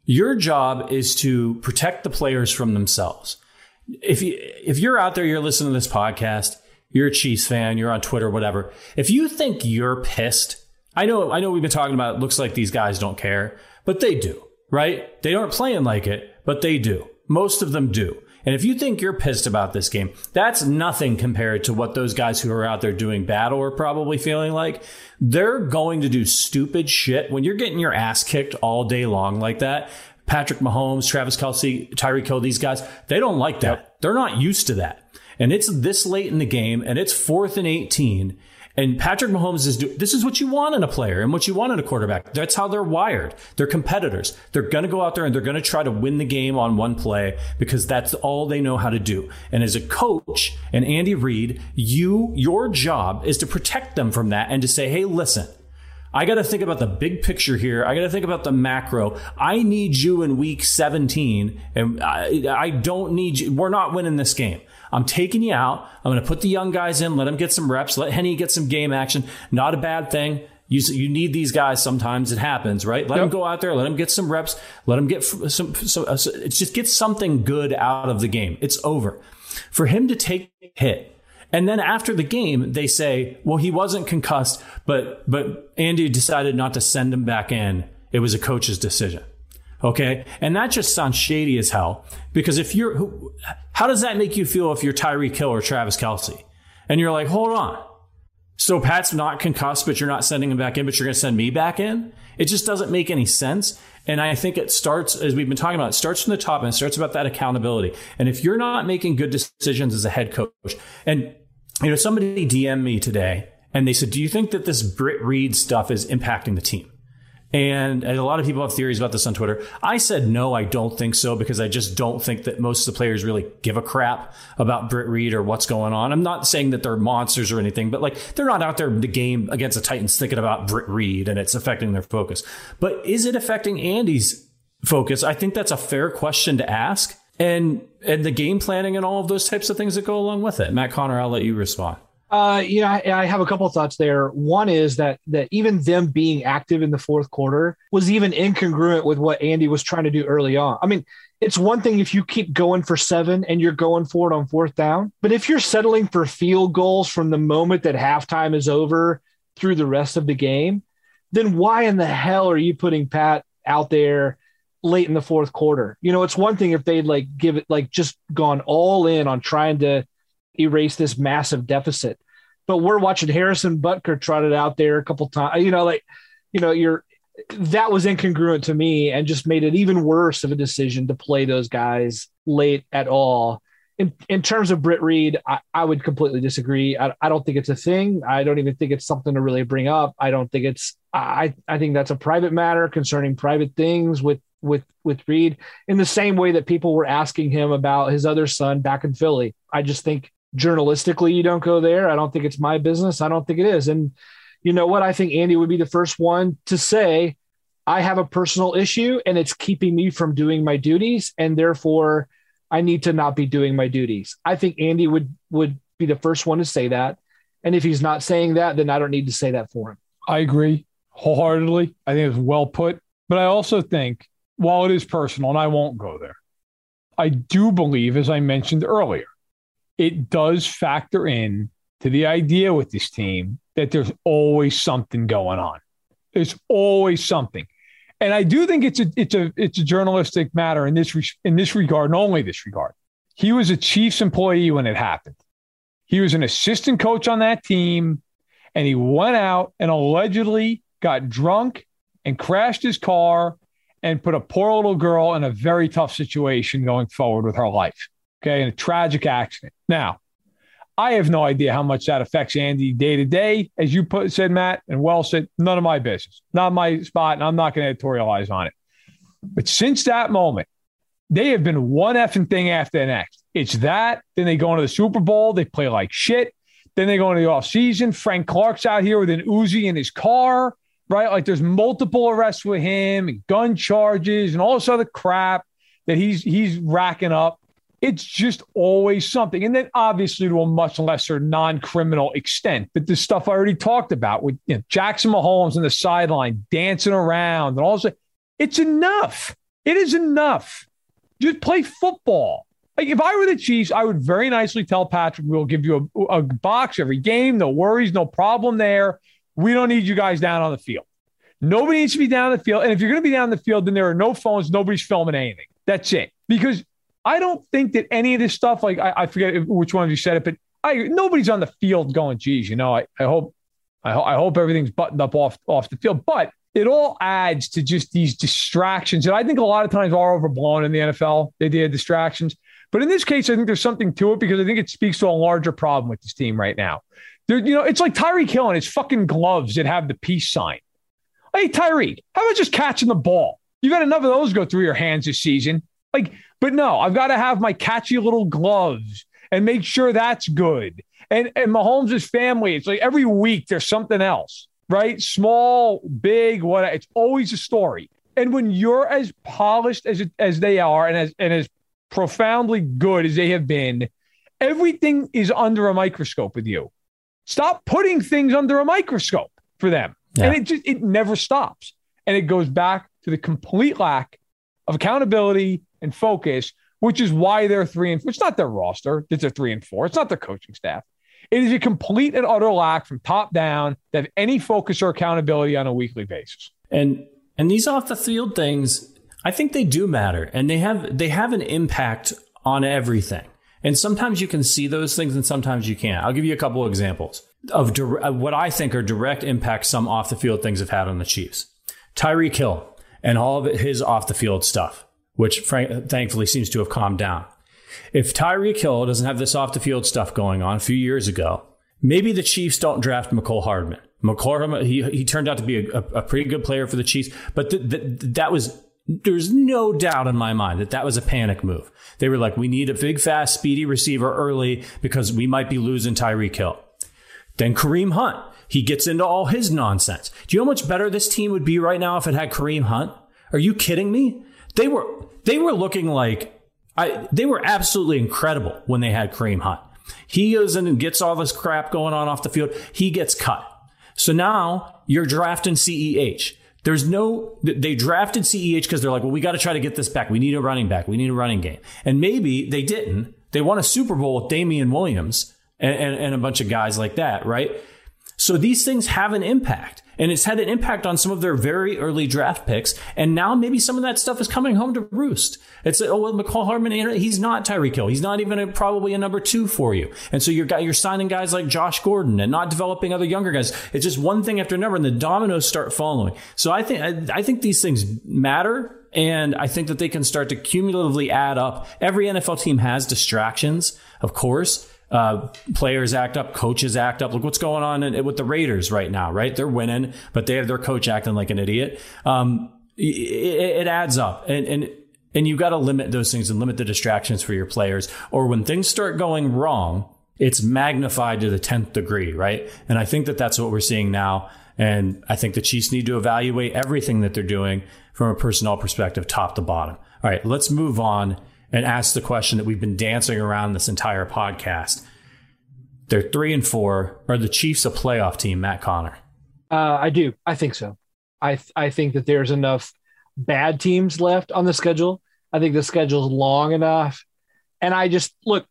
Your job is to protect the players from themselves. If you if you're out there, you're listening to this podcast, you're a Chiefs fan, you're on Twitter, whatever. If you think you're pissed, I know I know we've been talking about it looks like these guys don't care, but they do, right? They aren't playing like it, but they do. Most of them do. And if you think you're pissed about this game, that's nothing compared to what those guys who are out there doing battle are probably feeling like. They're going to do stupid shit when you're getting your ass kicked all day long like that. Patrick Mahomes, Travis Kelce, Tyreek Hill, these guys, they don't like that. They're not used to that. And it's this late in the game and it's fourth and 18 and Patrick Mahomes is do- this is what you want in a player and what you want in a quarterback. That's how they're wired. They're competitors. They're going to go out there and they're going to try to win the game on one play because that's all they know how to do. And as a coach and Andy Reid, you your job is to protect them from that and to say, "Hey, listen, I got to think about the big picture here. I got to think about the macro. I need you in week 17 and I, I don't need you. We're not winning this game. I'm taking you out. I'm going to put the young guys in, let them get some reps, let Henne get some game action. Not a bad thing. You, you need these guys sometimes. It happens, right? Let yep. them go out there. Let them get some reps. Let them get some. some uh, it's just get something good out of the game. It's over. For him to take hit, and then after the game, they say, "Well, he wasn't concussed, but but Andy decided not to send him back in. It was a coach's decision." Okay. And that just sounds shady as hell. Because if you're, how does that make you feel if you're Tyreek Hill or Travis Kelce? And you're like, hold on. So Pat's not concussed, but you're not sending him back in, but you're going to send me back in? It just doesn't make any sense. And I think it starts, as we've been talking about, it starts from the top and it starts about that accountability. And if you're not making good decisions as a head coach, and, you know, somebody DM'd me today and they said, do you think that this Britt Reid stuff is impacting the team? And, a lot of people have theories about this on Twitter. I said no, I don't think so because I just don't think that most of the players really give a crap about Britt Reid or what's going on. I'm not saying that they're monsters or anything, but like they're not out there in the game against the Titans thinking about Britt Reid and it's affecting their focus. But is it affecting Andy's focus? I think that's a fair question to ask. And and the game planning and all of those types of things that go along with it. Matt Connor, I'll let you respond. Uh, you know, I, I have a couple thoughts there. One is that that even them being active in the fourth quarter was even incongruent with what Andy was trying to do early on. I mean, it's one thing if you keep going for seven and you're going for it on fourth down, but if you're settling for field goals from the moment that halftime is over through the rest of the game, then why in the hell are you putting Pat out there late in the fourth quarter? You know, it's one thing if they'd like give it like just gone all in on trying to erase this massive deficit. But we're watching Harrison Butker trotted out there a couple times. You know, like, you know, you're that was incongruent to me and just made it even worse of a decision to play those guys late at all. In, in terms of Britt Reid, I, I would completely disagree. I, I don't think it's a thing. I don't even think it's something to really bring up. I don't think it's. I I think that's a private matter concerning private things with with with Reid. In the same way that people were asking him about his other son back in Philly, I just think journalistically you don't go there. I don't think it's my business. I don't think it is. And you know what? I think Andy would be the first one to say, I have a personal issue and it's keeping me from doing my duties. And therefore I need to not be doing my duties. I think Andy would would be the first one to say that. And if he's not saying that, then I don't need to say that for him. I agree wholeheartedly. I think it's well put. But I also think, while it is personal, and I won't go there, I do believe, as I mentioned earlier, it does factor in to the idea with this team that there's always something going on. There's always something. And I do think it's a it's a it's a journalistic matter in this re- in this regard, and only this regard. He was a Chiefs employee when it happened. He was an assistant coach on that team, and he went out and allegedly got drunk and crashed his car and put a poor little girl in a very tough situation going forward with her life. Okay. In a tragic accident. Now, I have no idea how much that affects Andy day to day. As you put, said, Matt, and well said, none of my business, not my spot, and I'm not going to editorialize on it. But since that moment, they have been one effing thing after the next. It's that. Then they go into the Super Bowl. They play like shit. Then they go into the offseason. Frank Clark's out here with an Uzi in his car, right? Like there's multiple arrests with him and gun charges and all this other crap that he's he's racking up. It's just always something. And then obviously to a much lesser non criminal extent. But the stuff I already talked about with you know, Jackson Mahomes on the sideline dancing around and all that, it's enough. It is enough. Just play football. Like if I were the Chiefs, I would very nicely tell Patrick, we'll give you a, a box every game. No worries, no problem there. We don't need you guys down on the field. Nobody needs to be down the field. And if you're going to be down the field, then there are no phones. Nobody's filming anything. That's it. Because I don't think that any of this stuff, like I, I forget which one of you said it, but I nobody's on the field going, geez, you know, I, I hope I, ho- I hope everything's buttoned up off off the field. But it all adds to just these distractions that I think a lot of times are overblown in the NFL. They did distractions. But in this case, I think there's something to it because I think it speaks to a larger problem with this team right now. They're, you know, it's like Tyreek Hill and his fucking gloves that have the peace sign. Hey, Tyreek, how about just catching the ball? You've had enough of those go through your hands this season. Like, but no, I've got to have my catchy little gloves and make sure that's good. And and Mahomes' family, it's like every week there's something else, right? Small, big, what it's always a story. And when you're as polished as as they are and as and as profoundly good as they have been, everything is under a microscope with you. Stop putting things under a microscope for them. Yeah. And it just it never stops. And it goes back to the complete lack of accountability and focus, which is why they're three and it's not their roster, it's a three and four. It's not their coaching staff. It is a complete and utter lack from top down to have any focus or accountability on a weekly basis. And and these off the field things, I think they do matter, and they have they have an impact on everything. And sometimes you can see those things, and sometimes you can't. I'll give you a couple of examples of, dire- what I think are direct impacts some off the field things have had on the Chiefs. Tyreek Hill and all of his off the field stuff, which thankfully seems to have calmed down. If Tyreek Hill doesn't have this off the field stuff going on a few years ago, maybe the Chiefs don't draft Mecole Hardman. Mecole Hardman, he, he turned out to be a, a pretty good player for the Chiefs, but th- th- that was there's no doubt in my mind that that was a panic move. They were like, we need a big, fast, speedy receiver early because we might be losing Tyreek Hill. Then Kareem Hunt, he gets into all his nonsense. Do you know how much better this team would be right now if it had Kareem Hunt? Are you kidding me? They were they were looking like I, they were absolutely incredible when they had Kareem Hunt. He goes in and gets all this crap going on off the field. He gets cut. So now you're drafting CEH. There's no, they drafted CEH because they're like, well, we got to try to get this back. We need a running back. We need a running game. And maybe they didn't. They won a Super Bowl with Damien Williams and, and, and a bunch of guys like that, right? So these things have an impact. And it's had an impact on some of their very early draft picks. And now maybe some of that stuff is coming home to roost. It's, oh, well, Mecole Hardman, eh, he's not Tyreek Hill. He's not even a, probably a number two for you. And so you're, you're signing guys like Josh Gordon and not developing other younger guys. It's just one thing after another and the dominoes start following. So I think, I, I think these things matter. And I think that they can start to cumulatively add up. Every NFL team has distractions, of course. Uh, players act up, coaches act up. Look what's going on in, with the Raiders right now, right? They're winning, but they have their coach acting like an idiot. Um, it, it, adds up, and and and you got to limit those things and limit the distractions for your players. Or when things start going wrong, it's magnified to the tenth degree, right? And I think that that's what we're seeing now. And I think the Chiefs need to evaluate everything that they're doing from a personnel perspective, top to bottom. All right, let's move on and ask the question that we've been dancing around this entire podcast. They're three and four. Are the Chiefs a playoff team, Matt Connor? Uh, I do. I think so. I th- I think that there's enough bad teams left on the schedule. I think the schedule's long enough, and I just look.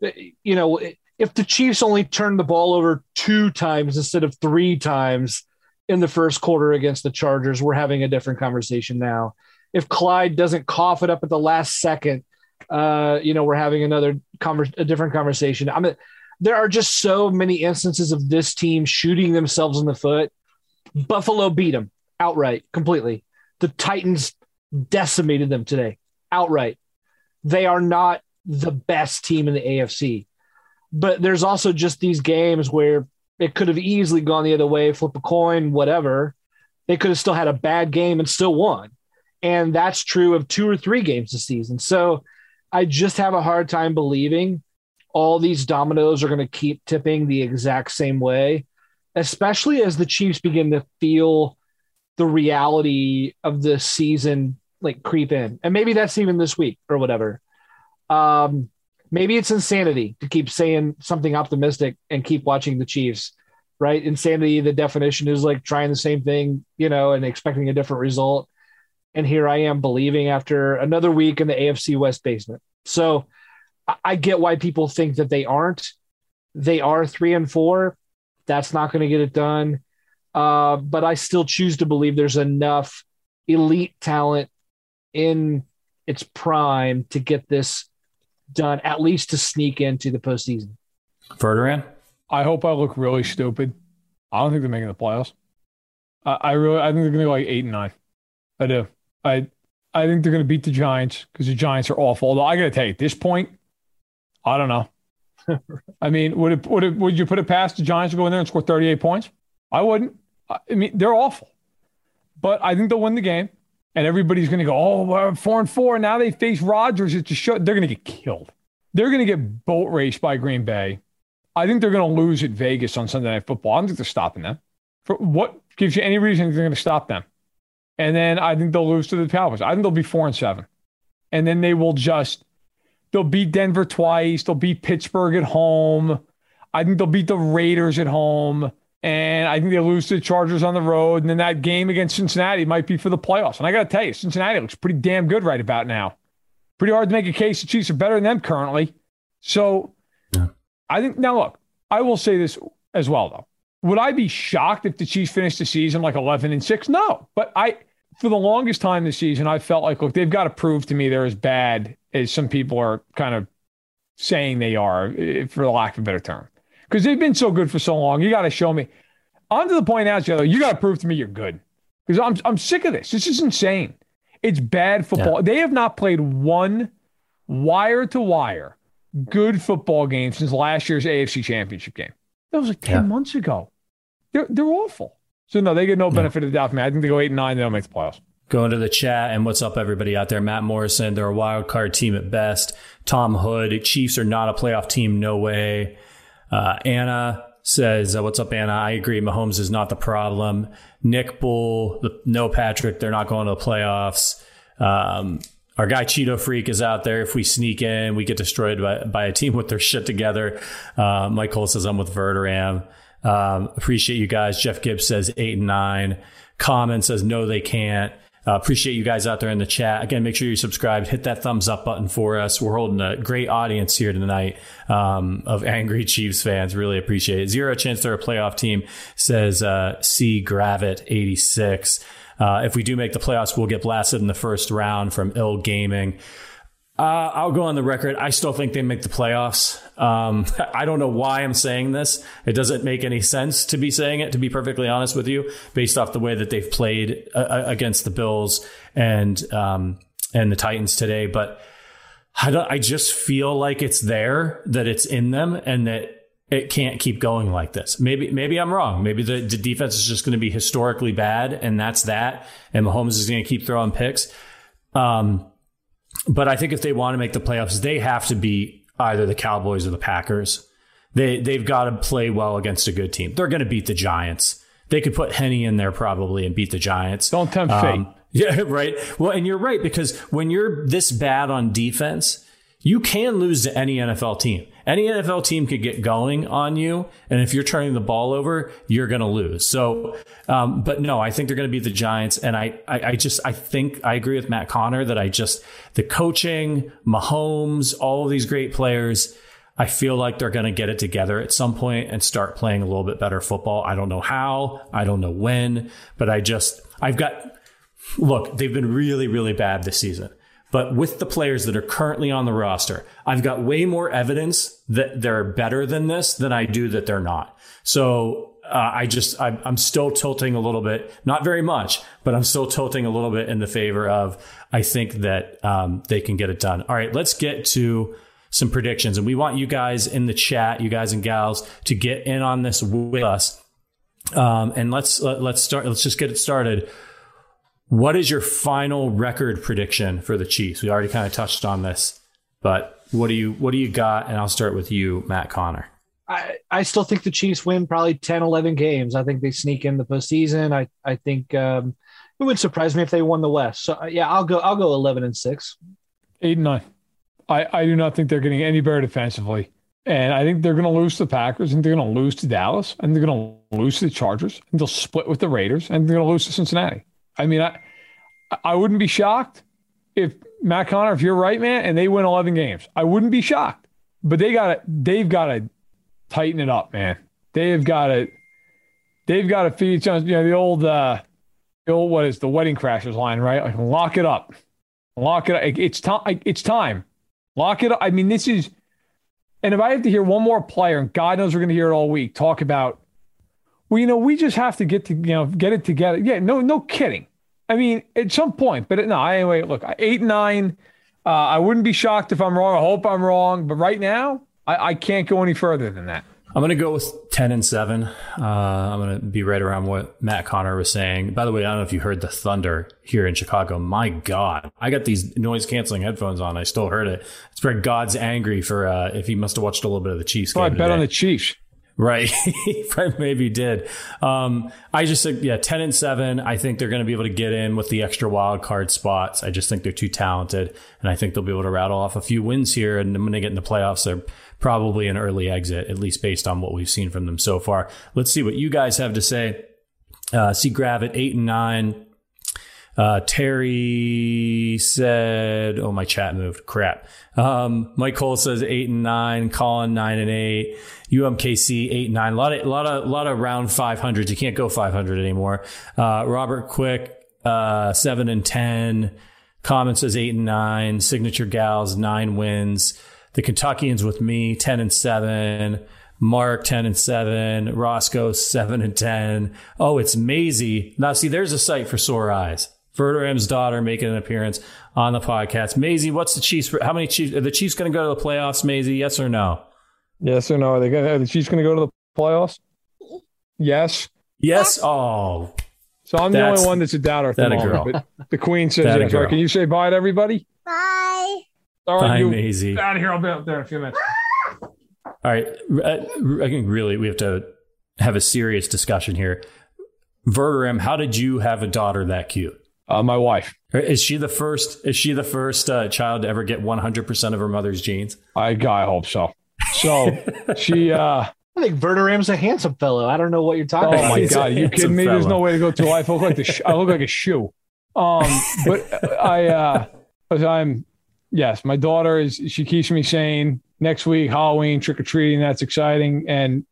You know, if the Chiefs only turned the ball over two times instead of three times in the first quarter against the Chargers, we're having a different conversation now if Clyde doesn't cough it up at the last second, uh, you know, we're having another a different conversation. I mean, there are just so many instances of this team shooting themselves in the foot. Buffalo beat them outright, completely. The Titans decimated them today outright. They are not the best team in the AFC. But there's also just these games where it could have easily gone the other way, flip a coin, whatever. They could have still had a bad game and still won. And that's true of two or three games this season. So I just have a hard time believing all these dominoes are going to keep tipping the exact same way, especially as the Chiefs begin to feel the reality of the season like creep in. And maybe that's even this week or whatever. Um, maybe it's insanity to keep saying something optimistic and keep watching the Chiefs, right? Insanity, the definition is like trying the same thing, you know, and expecting a different result and here I am believing after another week in the AFC West basement. So I get why people think that they aren't. They are three and four. That's not going to get it done. Uh, but I still choose to believe there's enough elite talent in it's prime to get this done, at least to sneak into the postseason. Verderame? I hope I look really stupid. I don't think they're making the playoffs. I, I really, I think they're going to go like eight and nine. I do. I, I think they're going to beat the Giants because the Giants are awful. Although I got to tell you, at this point, I don't know. (laughs) I mean, would it, would it, would you put it past the Giants to go in there and score 38 points? I wouldn't. I mean, they're awful, but I think they'll win the game. And everybody's going to go, oh, four and four. Now they face Rodgers. It's just show. They're going to get killed. They're going to get boat raced by Green Bay. I think they're going to lose at Vegas on Sunday Night Football. I don't think they're stopping them. For what gives you any reason they're going to stop them? And then I think they'll lose to the Cowboys. I think they'll be four and seven. And then they will just they'll beat Denver twice. They'll beat Pittsburgh at home. I think they'll beat the Raiders at home. And I think they lose to the Chargers on the road. And then that game against Cincinnati might be for the playoffs. And I got to tell you, Cincinnati looks pretty damn good right about now. Pretty hard to make a case the Chiefs are better than them currently. So yeah. I think, now look, I will say this as well, though. Would I be shocked if the Chiefs finished the season like 11 and 6? No. But I, for the longest time this season, I felt like, look, they've got to prove to me they're as bad as some people are kind of saying they are, eh, for the lack of a better term because they've been so good for so long. You got to show me. On to the point now, Joe, you got to prove to me you're good because I'm, I'm sick of this. This is insane. It's bad football. Yeah. They have not played one wire to wire good football game since last year's AFC championship game. That was like 10 yeah. months ago. They're, they're awful. So, no, they get no benefit of the doubt from me. I think they go 8 and 9, they don't make the playoffs. Going to the chat and what's up, everybody out there? Matt Morrison, they're a wild card team at best. Tom Hood, Chiefs are not a playoff team, no way. Uh, Anna says, uh, What's up, Anna? I agree. Mahomes is not the problem. Nick Bull, the, no Patrick, they're not going to the playoffs. Um, our guy Cheeto Freak is out there. If we sneak in, we get destroyed by, by a team (laughs) with their shit together. Uh, Mike Cole says, I'm with Verderame. Um, appreciate you guys. Jeff Gibbs says eight and nine. Common says, no, they can't. Uh, appreciate you guys out there in the chat. Again, make sure you subscribe, hit that thumbs up button for us. We're holding a great audience here tonight um, of angry (laughs) Chiefs fans. Really appreciate it. Zero chance they're a playoff team, says uh, C Gravit 86. Uh, if we do make the playoffs, we'll get blasted in the first round from ill gaming. Uh, I'll go on the record. I still think they make the playoffs. Um, (laughs) I don't know why I'm saying this. It doesn't make any sense to be saying it, to be perfectly honest with you, based off the way that they've played uh, uh against the Bills and um, and the Titans today. But I, don't, I just feel like it's there, that it's in them, and that it can't keep going like this. Maybe maybe I'm wrong. Maybe the, the defense is just going to be historically bad, and that's that. And Mahomes is going to keep throwing picks. Um, but I think if they want to make the playoffs, they have to be either the Cowboys or the Packers. They they've got to play well against a good team. They're going to beat the Giants. They could put Henne in there probably and beat the Giants. Don't tempt um, fate. (laughs) Yeah, right. Well, and you're right because when you're this bad on defense, you can lose to any NFL team. Any NFL team could get going on you, and if you're turning the ball over, you're going to lose. So, um, but no, I think they're going to be the Giants, and I, I, I, just, I think I agree with Matt Connor that I just the coaching, Mahomes, all of these great players. I feel like they're going to get it together at some point and start playing a little bit better football. I don't know how, I don't know when, but I just, I've got, look, they've been really, really bad this season. But with the players that are currently on the roster, I've got way more evidence that they're better than this than I do that they're not. So uh, I just I'm, I'm, still tilting a little bit, not very much, but I'm still tilting a little bit in the favor of I think that um, they can get it done. All right, let's get to some predictions, and we want you guys in the chat, you guys and gals, to get in on this with us. Um, and let's let, us let us start. Let's just get it started. What is your final record prediction for the Chiefs? We already kind of touched on this, but what do you what do you got? And I'll start with you, Matt Connor. I, I still think the Chiefs win probably 10, 11 games. I think they sneak in the postseason. I, I think um, it would surprise me if they won the West. So uh, yeah, I'll go I'll go 11 and 6. 8 and 9. I, I do not think they're getting any better defensively. And I think they're going to lose to the Packers and they're going to lose to Dallas and they're going to lose to the Chargers and they'll split with the Raiders and they're going to lose to Cincinnati. I mean, I I wouldn't be shocked if Matt Connor, if you're right, man, and they win 11 games. I wouldn't be shocked. But they got to, they've got to tighten it up, man. They've got to, they've got to feed each other. You know, the old, uh, the old, what is the wedding crashers line, right? Like lock it up. Lock it. It's time. It's time. Lock it up. I mean, this is. And if I have to hear one more player, and God knows we're going to hear it all week, talk about, well, you know, we just have to get to, you know, get it together. Yeah, no, no kidding. I mean, at some point, but no, anyway, look, eight, nine, uh, I wouldn't be shocked if I'm wrong. I hope I'm wrong. But right now, I, I can't go any further than that. I'm going to go with 10 and 7. Uh, I'm going to be right around what Matt Connor was saying. By the way, I don't know if you heard the thunder here in Chicago. My God, I got these noise canceling headphones on. I still heard it. It's where God's angry for uh, if he must have watched a little bit of the Chiefs game. I bet today. on the Chiefs. Right. (laughs) Maybe did. Um, I just think, yeah, 10 and 7. I think they're going to be able to get in with the extra wild card spots. I just think they're too talented. And I think they'll be able to rattle off a few wins here. And when they get in the playoffs, they're probably an early exit, at least based on what we've seen from them so far. Let's see what you guys have to say. Uh, see Grav at 8 and 9. Uh, Terry said, "Oh, my chat moved. Crap." Um, Mike Cole says eight and nine. Colin nine and eight. UMKC eight and nine. A lot of, a lot of, a lot of round five hundreds. You can't go five hundred anymore. Uh, Robert Quick uh, seven and ten. Common says eight and nine. Signature Gals nine wins. The Kentuckians with me ten and seven. Mark 10 and 7, Roscoe 7 and 10. Oh, it's Maisie. Now, see, there's a sight for sore eyes. Verderame's daughter making an appearance on the podcast. Maisie, what's the Chiefs? How many Chiefs? Are the Chiefs going to go to the playoffs, Maisie? Yes or no? Yes or no? Are, they gonna, are the Chiefs going to go to the playoffs? Yes. Yes. Oh. So I'm the only one that's a doubter. At the that a girl. But the Queen says That a yes. All right, girl. can you say bye to everybody? Bye. All right, Bye, you Maisie. out of here. I'll be up there in a few minutes. All right. Uh, I think really we have to have a serious discussion here. Verderame, how did you have a daughter that cute? Uh, my wife. Is she the first? Is she the first uh, child to ever get 100% of her mother's genes? I, I hope so. So she. uh I think Werner Verderame's a handsome fellow. I don't know what you're talking Oh about. my He's god! You handsome kidding me? There's no way to go through life. I look like the sh- I look like a shoe. Um, but I, uh, I'm, yes, my daughter is. She keeps me sane. Next week, Halloween trick or treating. That's exciting, and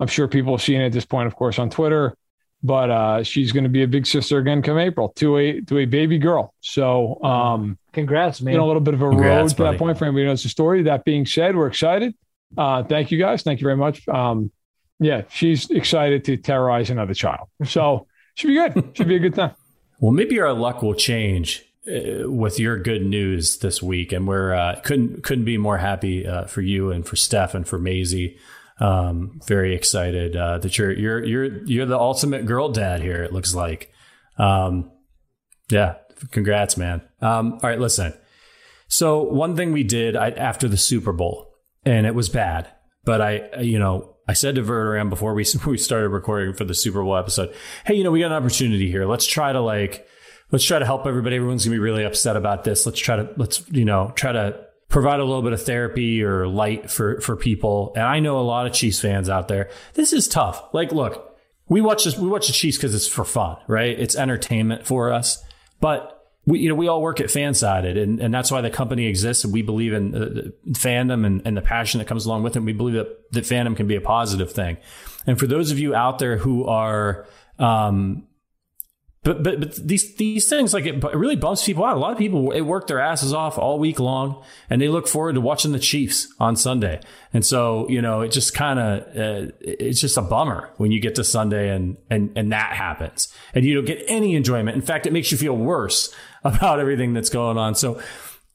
I'm sure people have seen it at this point, of course, on Twitter. But uh, she's going to be a big sister again come April to a to a baby girl. So, um, Congrats, man. you know, a little bit of a Congrats, road to buddy. that point for anybody who knows the story. That being said, we're excited. Uh, thank you guys. Thank you very much. Um, yeah, she's excited to terrorize another child. So should be good. Should be a good time. Well, maybe our luck will change uh, with your good news this week, and we're uh, couldn't couldn't be more happy uh, for you and for Steph and for Maisie. Um, very excited uh, that you're you're you're you're the ultimate girl dad here. It looks like. Um, yeah, congrats, man. Um, all right, listen. So one thing we did I, after the Super Bowl, and it was bad, but I, you know, I said to Verderame before we (laughs) we started recording for the Super Bowl episode, hey, you know, we got an opportunity here. Let's try to like, let's try to help everybody. Everyone's gonna be really upset about this. Let's try to let's you know try to provide a little bit of therapy or light for for people. And I know a lot of Chiefs fans out there. This is tough. Like, look, we watch this. We watch the Chiefs because it's for fun, right? It's entertainment for us, but we, you know, we all work at Fansided, and, and that's why the company exists. And we believe in uh, fandom and, and the passion that comes along with it. We believe that, that fandom can be a positive thing. And for those of you out there who are, um, but but but these these things like it, it really bumps people out. A lot of people they work their asses off all week long, and they look forward to watching the Chiefs on Sunday. And so you know, it just kind of uh, it's just a bummer when you get to Sunday and and and that happens, and you don't get any enjoyment. In fact, it makes you feel worse (laughs) about everything that's going on. So.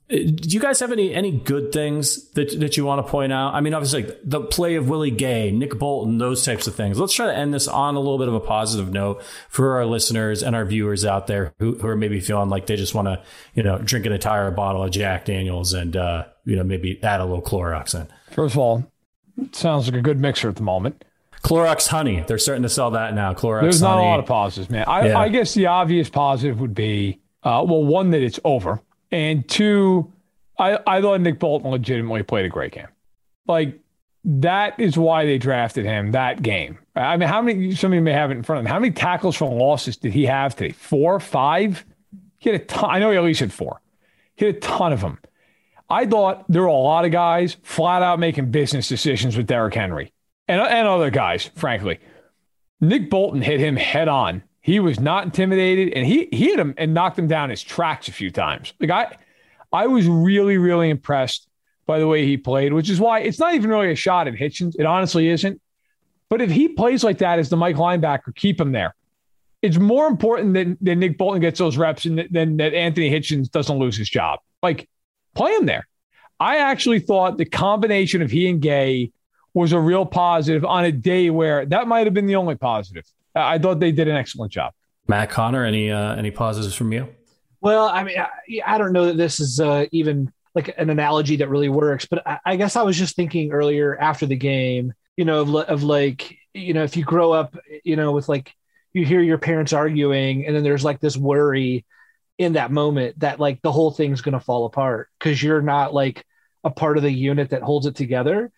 Do you guys have any any good things that that you want to point out? I mean, obviously, the play of Willie Gay, Nick Bolton, those types of things. Let's try to end this on a little bit of a positive note for our listeners and our viewers out there who, who are maybe feeling like they just want to, you know, drink an entire bottle of Jack Daniels and uh, you know maybe add a little Clorox in. First of all, sounds like a good mixer at the moment. Clorox honey, they're starting to sell that now. Clorox There's not honey. a lot of positives, man. I, Yeah. I guess the obvious positive would be, uh, well, one that it's over, and two, I I thought Nick Bolton legitimately played a great game. Like that is why they drafted him that game. I mean, how many? Some of you may have it in front of them. How many tackles for losses did he have today? Four, five? He had a ton. I know he at least had four. He had a ton of them. I thought there were a lot of guys flat out making business decisions with Derrick Henry and and other guys, frankly. Nick Bolton hit him head on. He was not intimidated, and he he hit him and knocked him down his tracks a few times. Like I, I was really, really impressed by the way he played, which is why it's not even really a shot at Hitchens. It honestly isn't. But if he plays like that as the Mike linebacker, keep him there. It's more important that, that Nick Bolton gets those reps and than that Anthony Hitchens doesn't lose his job. Like, play him there. I actually thought the combination of he and Gay was a real positive on a day where that might have been the only positive. I thought they did an excellent job. Matt Connor, any uh, any positives from you? Well, I mean, I, I don't know that this is uh, even like an analogy that really works, but I, I, guess I was just thinking earlier after the game, you know, of, of like, you know, if you grow up, you know, with like you hear your parents arguing, and then there's like this worry in that moment that like the whole thing's going to fall apart because you're not like a part of the unit that holds it together.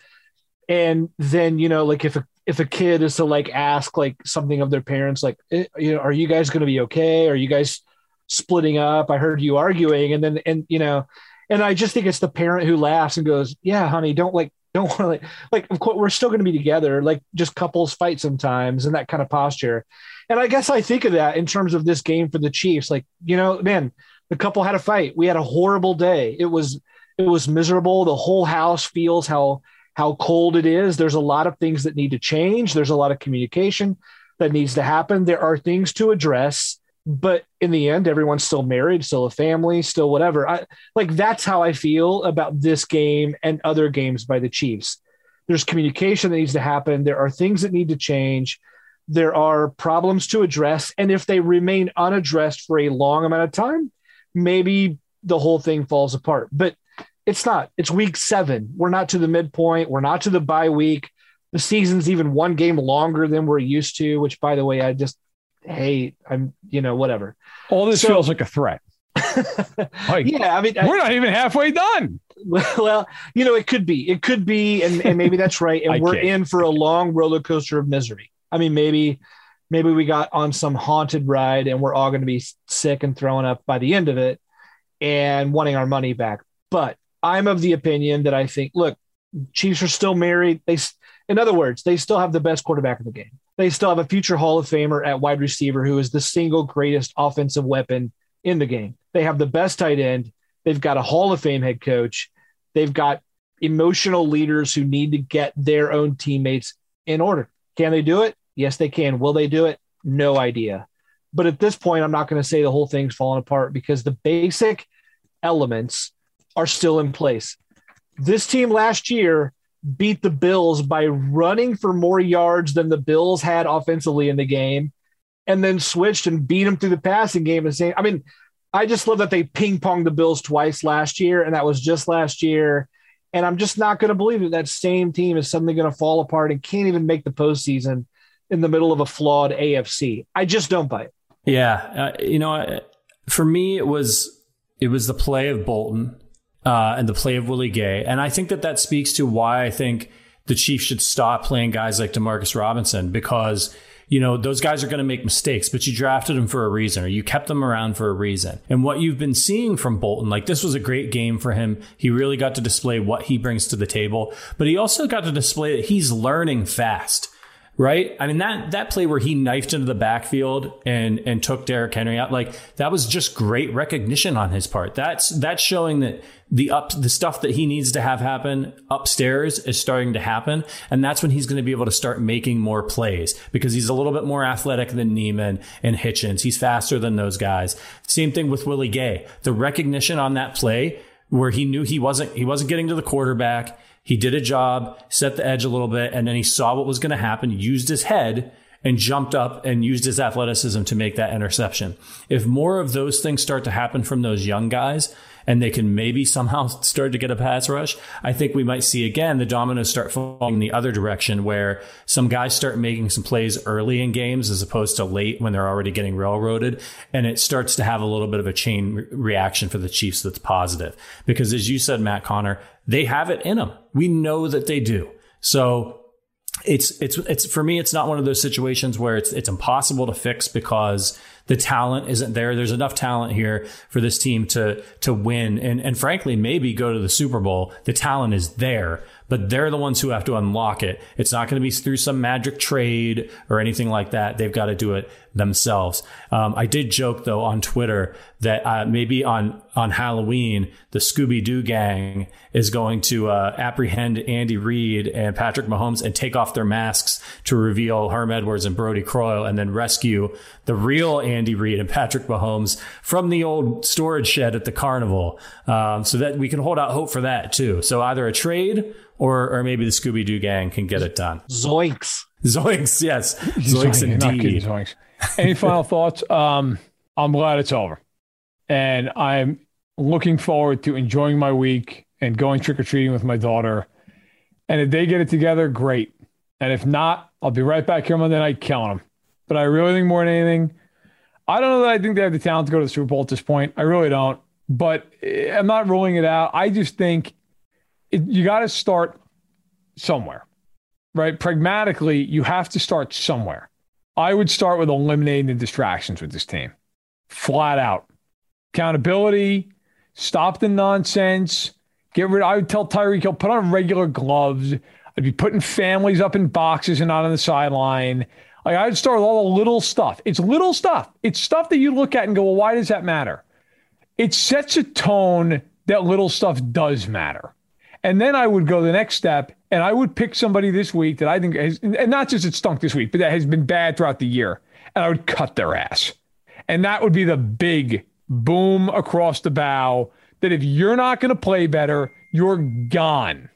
And then, you know, like if a if a kid is to like ask like something of their parents, like, eh, you know, are you guys going to be okay? Are you guys splitting up? I heard you arguing, and then and you know, and I just think it's the parent who laughs and goes, "Yeah, honey, don't like, don't want to like, like, of course, we're still going to be together. Like, just couples fight sometimes, and that kind of posture." And I guess I think of that in terms of this game for the Chiefs. Like, you know, man, the couple had a fight. We had a horrible day. It was it was miserable. The whole house feels how how cold it is. There's a lot of things that need to change. There's a lot of communication that needs to happen. There are things to address, but in the end, everyone's still married, still a family, still whatever. I, like that's how I feel about this game and other games by the Chiefs. There's communication that needs to happen. There are things that need to change. There are problems to address. And if they remain unaddressed for a long amount of time, maybe the whole thing falls apart. But it's not. It's week seven. We're not to the midpoint. We're not to the bye week. The season's even one game longer than we're used to, which, by the way, I just hate. I'm, you know, whatever. All this so, feels like a threat. (laughs) like, yeah, I mean, we're I, not even halfway done. (laughs) Well, you know, it could be. It could be, and, and maybe that's (laughs) right. And we're in for a long roller coaster of misery. I mean, maybe, maybe we got on some haunted ride, and we're all going to be sick and throwing up by the end of it, and wanting our money back. But I'm of the opinion that I think, look, Chiefs are still married. They, in other words, they still have the best quarterback in the game. They still have a future Hall of Famer at wide receiver who is the single greatest offensive weapon in the game. They have the best tight end. They've got a Hall of Fame head coach. They've got emotional leaders who need to get their own teammates in order. Can they do it? Yes, they can. Will they do it? No idea. But at this point, I'm not going to say the whole thing's falling apart because the basic elements are still in place. This team last year beat the Bills by running for more yards than the Bills had offensively in the game, and then switched and beat them through the passing game. And saying, I mean, I just love that they ping ponged the Bills twice last year, and that was just last year. And I'm just not going to believe that that same team is suddenly going to fall apart and can't even make the postseason in the middle of a flawed AFC. I just don't buy it. Yeah, uh, you know, for me, it was it was the play of Bolton uh, and the play of Willie Gay. And I think that that speaks to why I think the Chiefs should stop playing guys like Demarcus Robinson because you know, those guys are going to make mistakes, but you drafted them for a reason or you kept them around for a reason. And what you've been seeing from Bolton, like this was a great game for him. He really got to display what he brings to the table, but he also got to display that he's learning fast right? I mean that that play where he knifed into the backfield and and took Derrick Henry out, like that was just great recognition on his part. That's that's showing that the up the stuff that he needs to have happen upstairs is starting to happen, and that's when he's going to be able to start making more plays because he's a little bit more athletic than Niemann and Hitchens. He's faster than those guys. Same thing with Willie Gay. The recognition on that play where he knew he wasn't he wasn't getting to the quarterback he did a job, set the edge a little bit, and then he saw what was going to happen, used his head, and jumped up and used his athleticism to make that interception. If more of those things start to happen from those young guys, and they can maybe somehow (laughs) start to get a pass rush, I think we might see again the dominoes start falling in the other direction where some guys start making some plays early in games as opposed to late when they're already getting railroaded. And it starts to have a little bit of a chain re- reaction for the Chiefs that's positive. Because as you said, Matt Connor, they have it in them. We know that they do. So it's it's it's for me it's not one of those situations where it's it's impossible to fix because the talent isn't there. There's enough talent here for this team to to win and and frankly maybe go to the Super Bowl. The talent is there, but they're the ones who have to unlock it. It's not going to be through some magic trade or anything like that. They've got to do it themselves. Um, I did joke though on Twitter that uh, maybe on on Halloween the Scooby Doo gang is going to uh, apprehend Andy Reid and Patrick Mahomes and take off their masks to reveal Herm Edwards and Brodie Croyle, and then rescue the real Andy Reid and Patrick Mahomes from the old storage shed at the carnival. Um, so that we can hold out hope for that too. So either a trade or or maybe the Scooby Doo gang can get it done. Zoinks. Zoinks, yes. Zoinks, indeed. Zoinks. Any final (laughs) thoughts? Um, I'm glad it's over. And I'm looking forward to enjoying my week and going trick or treating with my daughter. And if they get it together, great. And if not, I'll be right back here Monday night killing them. But I really think more than anything, I don't know that I think they have the talent to go to the Super Bowl at this point. I really don't. But eh, I'm not ruling it out. I just think it, you got to start somewhere, right? Pragmatically, you have to start somewhere. I would start with eliminating the distractions with this team, flat out. Accountability, stop the nonsense. Get rid. I would tell Tyreek Hill put on regular gloves. I'd be putting families up in boxes and not on the sideline. Like I'd start with all the little stuff. It's little stuff. It's stuff that you look at and go, well, why does that matter? It sets a tone that little stuff does matter. And then I would go the next step and I would pick somebody this week that I think has, and not just it stunk this week, but that has been bad throughout the year. And I would cut their ass. And that would be the big boom across the bow that if you're not going to play better, you're gone.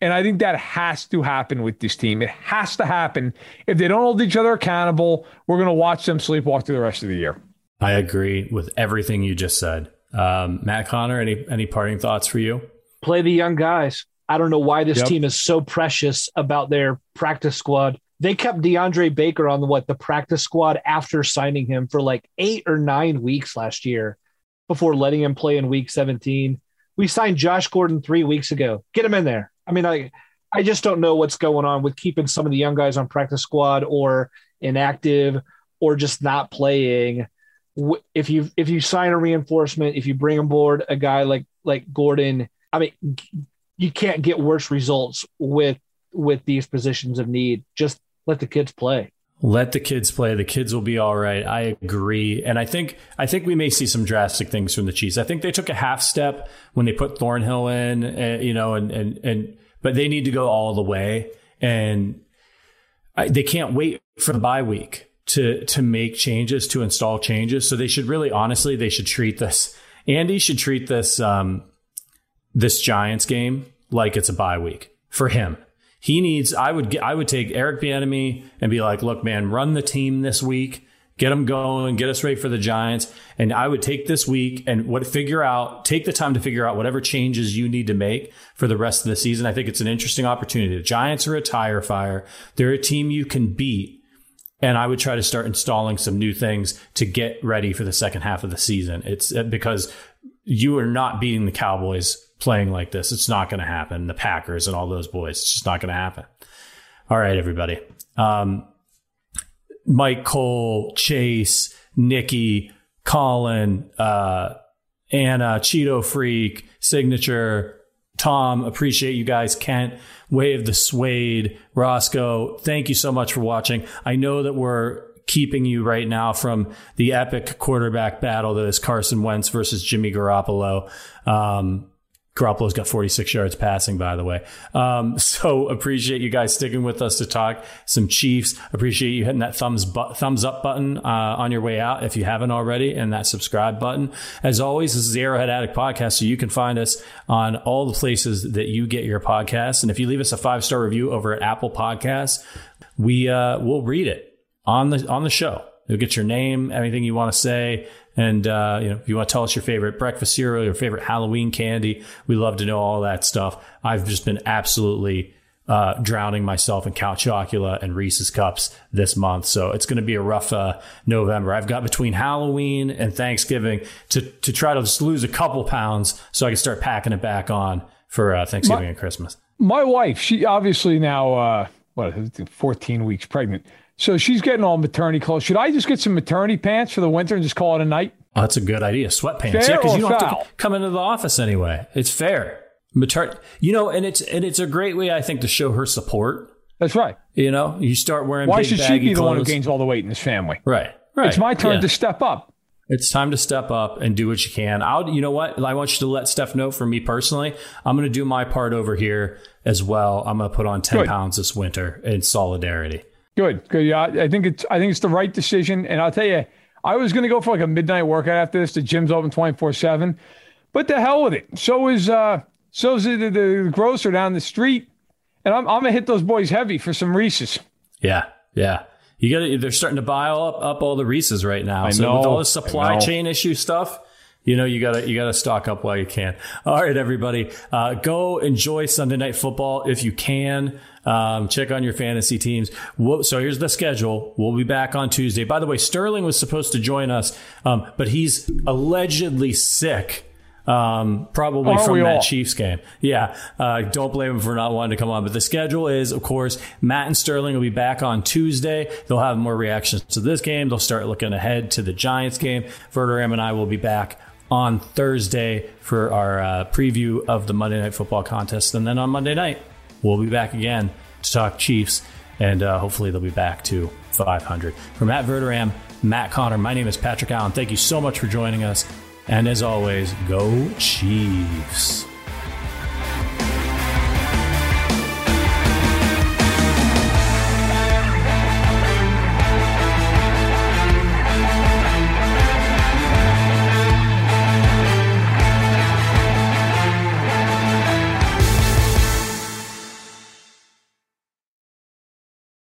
And I think that has to happen with this team. It has to happen. If they don't hold each other accountable, we're going to watch them sleepwalk through the rest of the year. I agree with everything you just said. Um, Matt Connor, any any parting thoughts for you? Play the young guys. I don't know why this yep. team is so precious about their practice squad. They kept DeAndre Baker on the what the practice squad after signing him for like eight or nine weeks last year before letting him play in week 17. We signed Josh Gordon three weeks ago. Get him in there. I mean, I I just don't know what's going on with keeping some of the young guys on practice squad or inactive or just not playing. If you if you sign a reinforcement, if you bring aboard a guy like like Gordon, I mean, you can't get worse results with with these positions of need. Just let the kids play. Let the kids play. The kids will be all right. I agree, and I think I think we may see some drastic things from the Chiefs. I think they took a half step when they put Thornhill in, uh, you know, and and and but they need to go all the way, and I, they can't wait for the bye week to to make changes to install changes. So they should really, honestly, they should treat this. Andy should treat this um, this Giants game like it's a bye week for him. He needs. I would. I would take Eric Bieniemy and be like, "Look, man, run the team this week. Get them going. Get us ready for the Giants." And I would take this week and what figure out. Take the time to figure out whatever changes you need to make for the rest of the season. I think it's an interesting opportunity. The Giants are a tire fire. They're a team you can beat. And I would try to start installing some new things to get ready for the second half of the season. It's because you are not beating the Cowboys playing like this. It's not going to happen. The Packers and all those boys. It's just not going to happen. All right, everybody. Um, Mike Cole, Chase, Nikki, Colin, uh, Anna, Cheeto Freak, Signature, Tom, appreciate you guys. Kent, Wave the Suede, Roscoe, thank you so much for watching. I know that we're keeping you right now from the epic quarterback battle that is Carson Wentz versus Jimmy Garoppolo. Um, Garoppolo's got 46 yards passing, by the way. Um, (laughs) so appreciate you guys sticking with us to talk some Chiefs. Appreciate you hitting that thumbs bu- thumbs up button uh, on your way out if you haven't already, and that subscribe button. As always, this is the Arrowhead Addict podcast, so you can find us on all the places that you get your podcasts. And if you leave us a five star review over at Apple Podcasts, we uh, we'll read it on the on the show. You'll get your name, anything you want to say, and uh, you know, if you want to tell us your favorite breakfast cereal, your favorite Halloween candy, we love to know all that stuff. I've just been absolutely uh, drowning myself in Count Chocula and Reese's cups this month. So it's going to be a rough uh, November. I've got between Halloween and Thanksgiving to to try to just lose a couple pounds so I can start packing it back on for uh, Thanksgiving my, and Christmas. My wife, she obviously now uh, what 14 weeks pregnant So she's getting all maternity clothes. Should I just get some maternity pants for the winter and just call it a night? Oh, that's a good idea. Sweatpants. Fair yeah, because you don't have to come into the office anyway. It's fair. Mater- you know, and it's and it's a great way, I think, to show her support. That's right. You know, you start wearing Why should she be the one who gains all the weight in this family? Right. Right. It's my turn Yeah. to step up. It's time to step up and do what you can. I'll, you know what? I want you to let Steph know for me personally. I'm going to do my part over here as well. I'm going to put on 10 Good. pounds this winter in solidarity. Good, good. Yeah, I think it's I think it's the right decision. And I'll tell you, I was going to go for like a midnight workout after this. The gym's open twenty four seven, but the hell with it. So is uh so is the, the, the grocer down the street, and I'm I'm gonna hit those boys heavy for some Reese's. Yeah. Yeah. You got they're starting to buy up, up all the Reese's right now. I so know, with all the supply chain issue stuff, you know, you gotta, you gotta stock up while you can. All right, everybody, uh, go enjoy Sunday night football if you can. Um, check on your fantasy teams. Whoa, so here's the schedule. We'll be back on Tuesday. By the way, Sterling was supposed to join us, um, but he's allegedly sick. Um, probably Aren't from that all? Chiefs game. Yeah. Uh, don't blame him for not wanting to come on. But the schedule is, of course, Matt and Sterling will be back on Tuesday. They'll have more reactions to this game. They'll start looking ahead to the Giants game. Verderame and I will be back on Thursday for our uh, preview of the Monday Night Football contest. And then on Monday night, we'll be back again to talk Chiefs. And uh, hopefully they'll be back to 500. For Matt Verderame, Matt Connor, my name is Patrick Allen. Thank you so much for joining us. And as always, go Chiefs.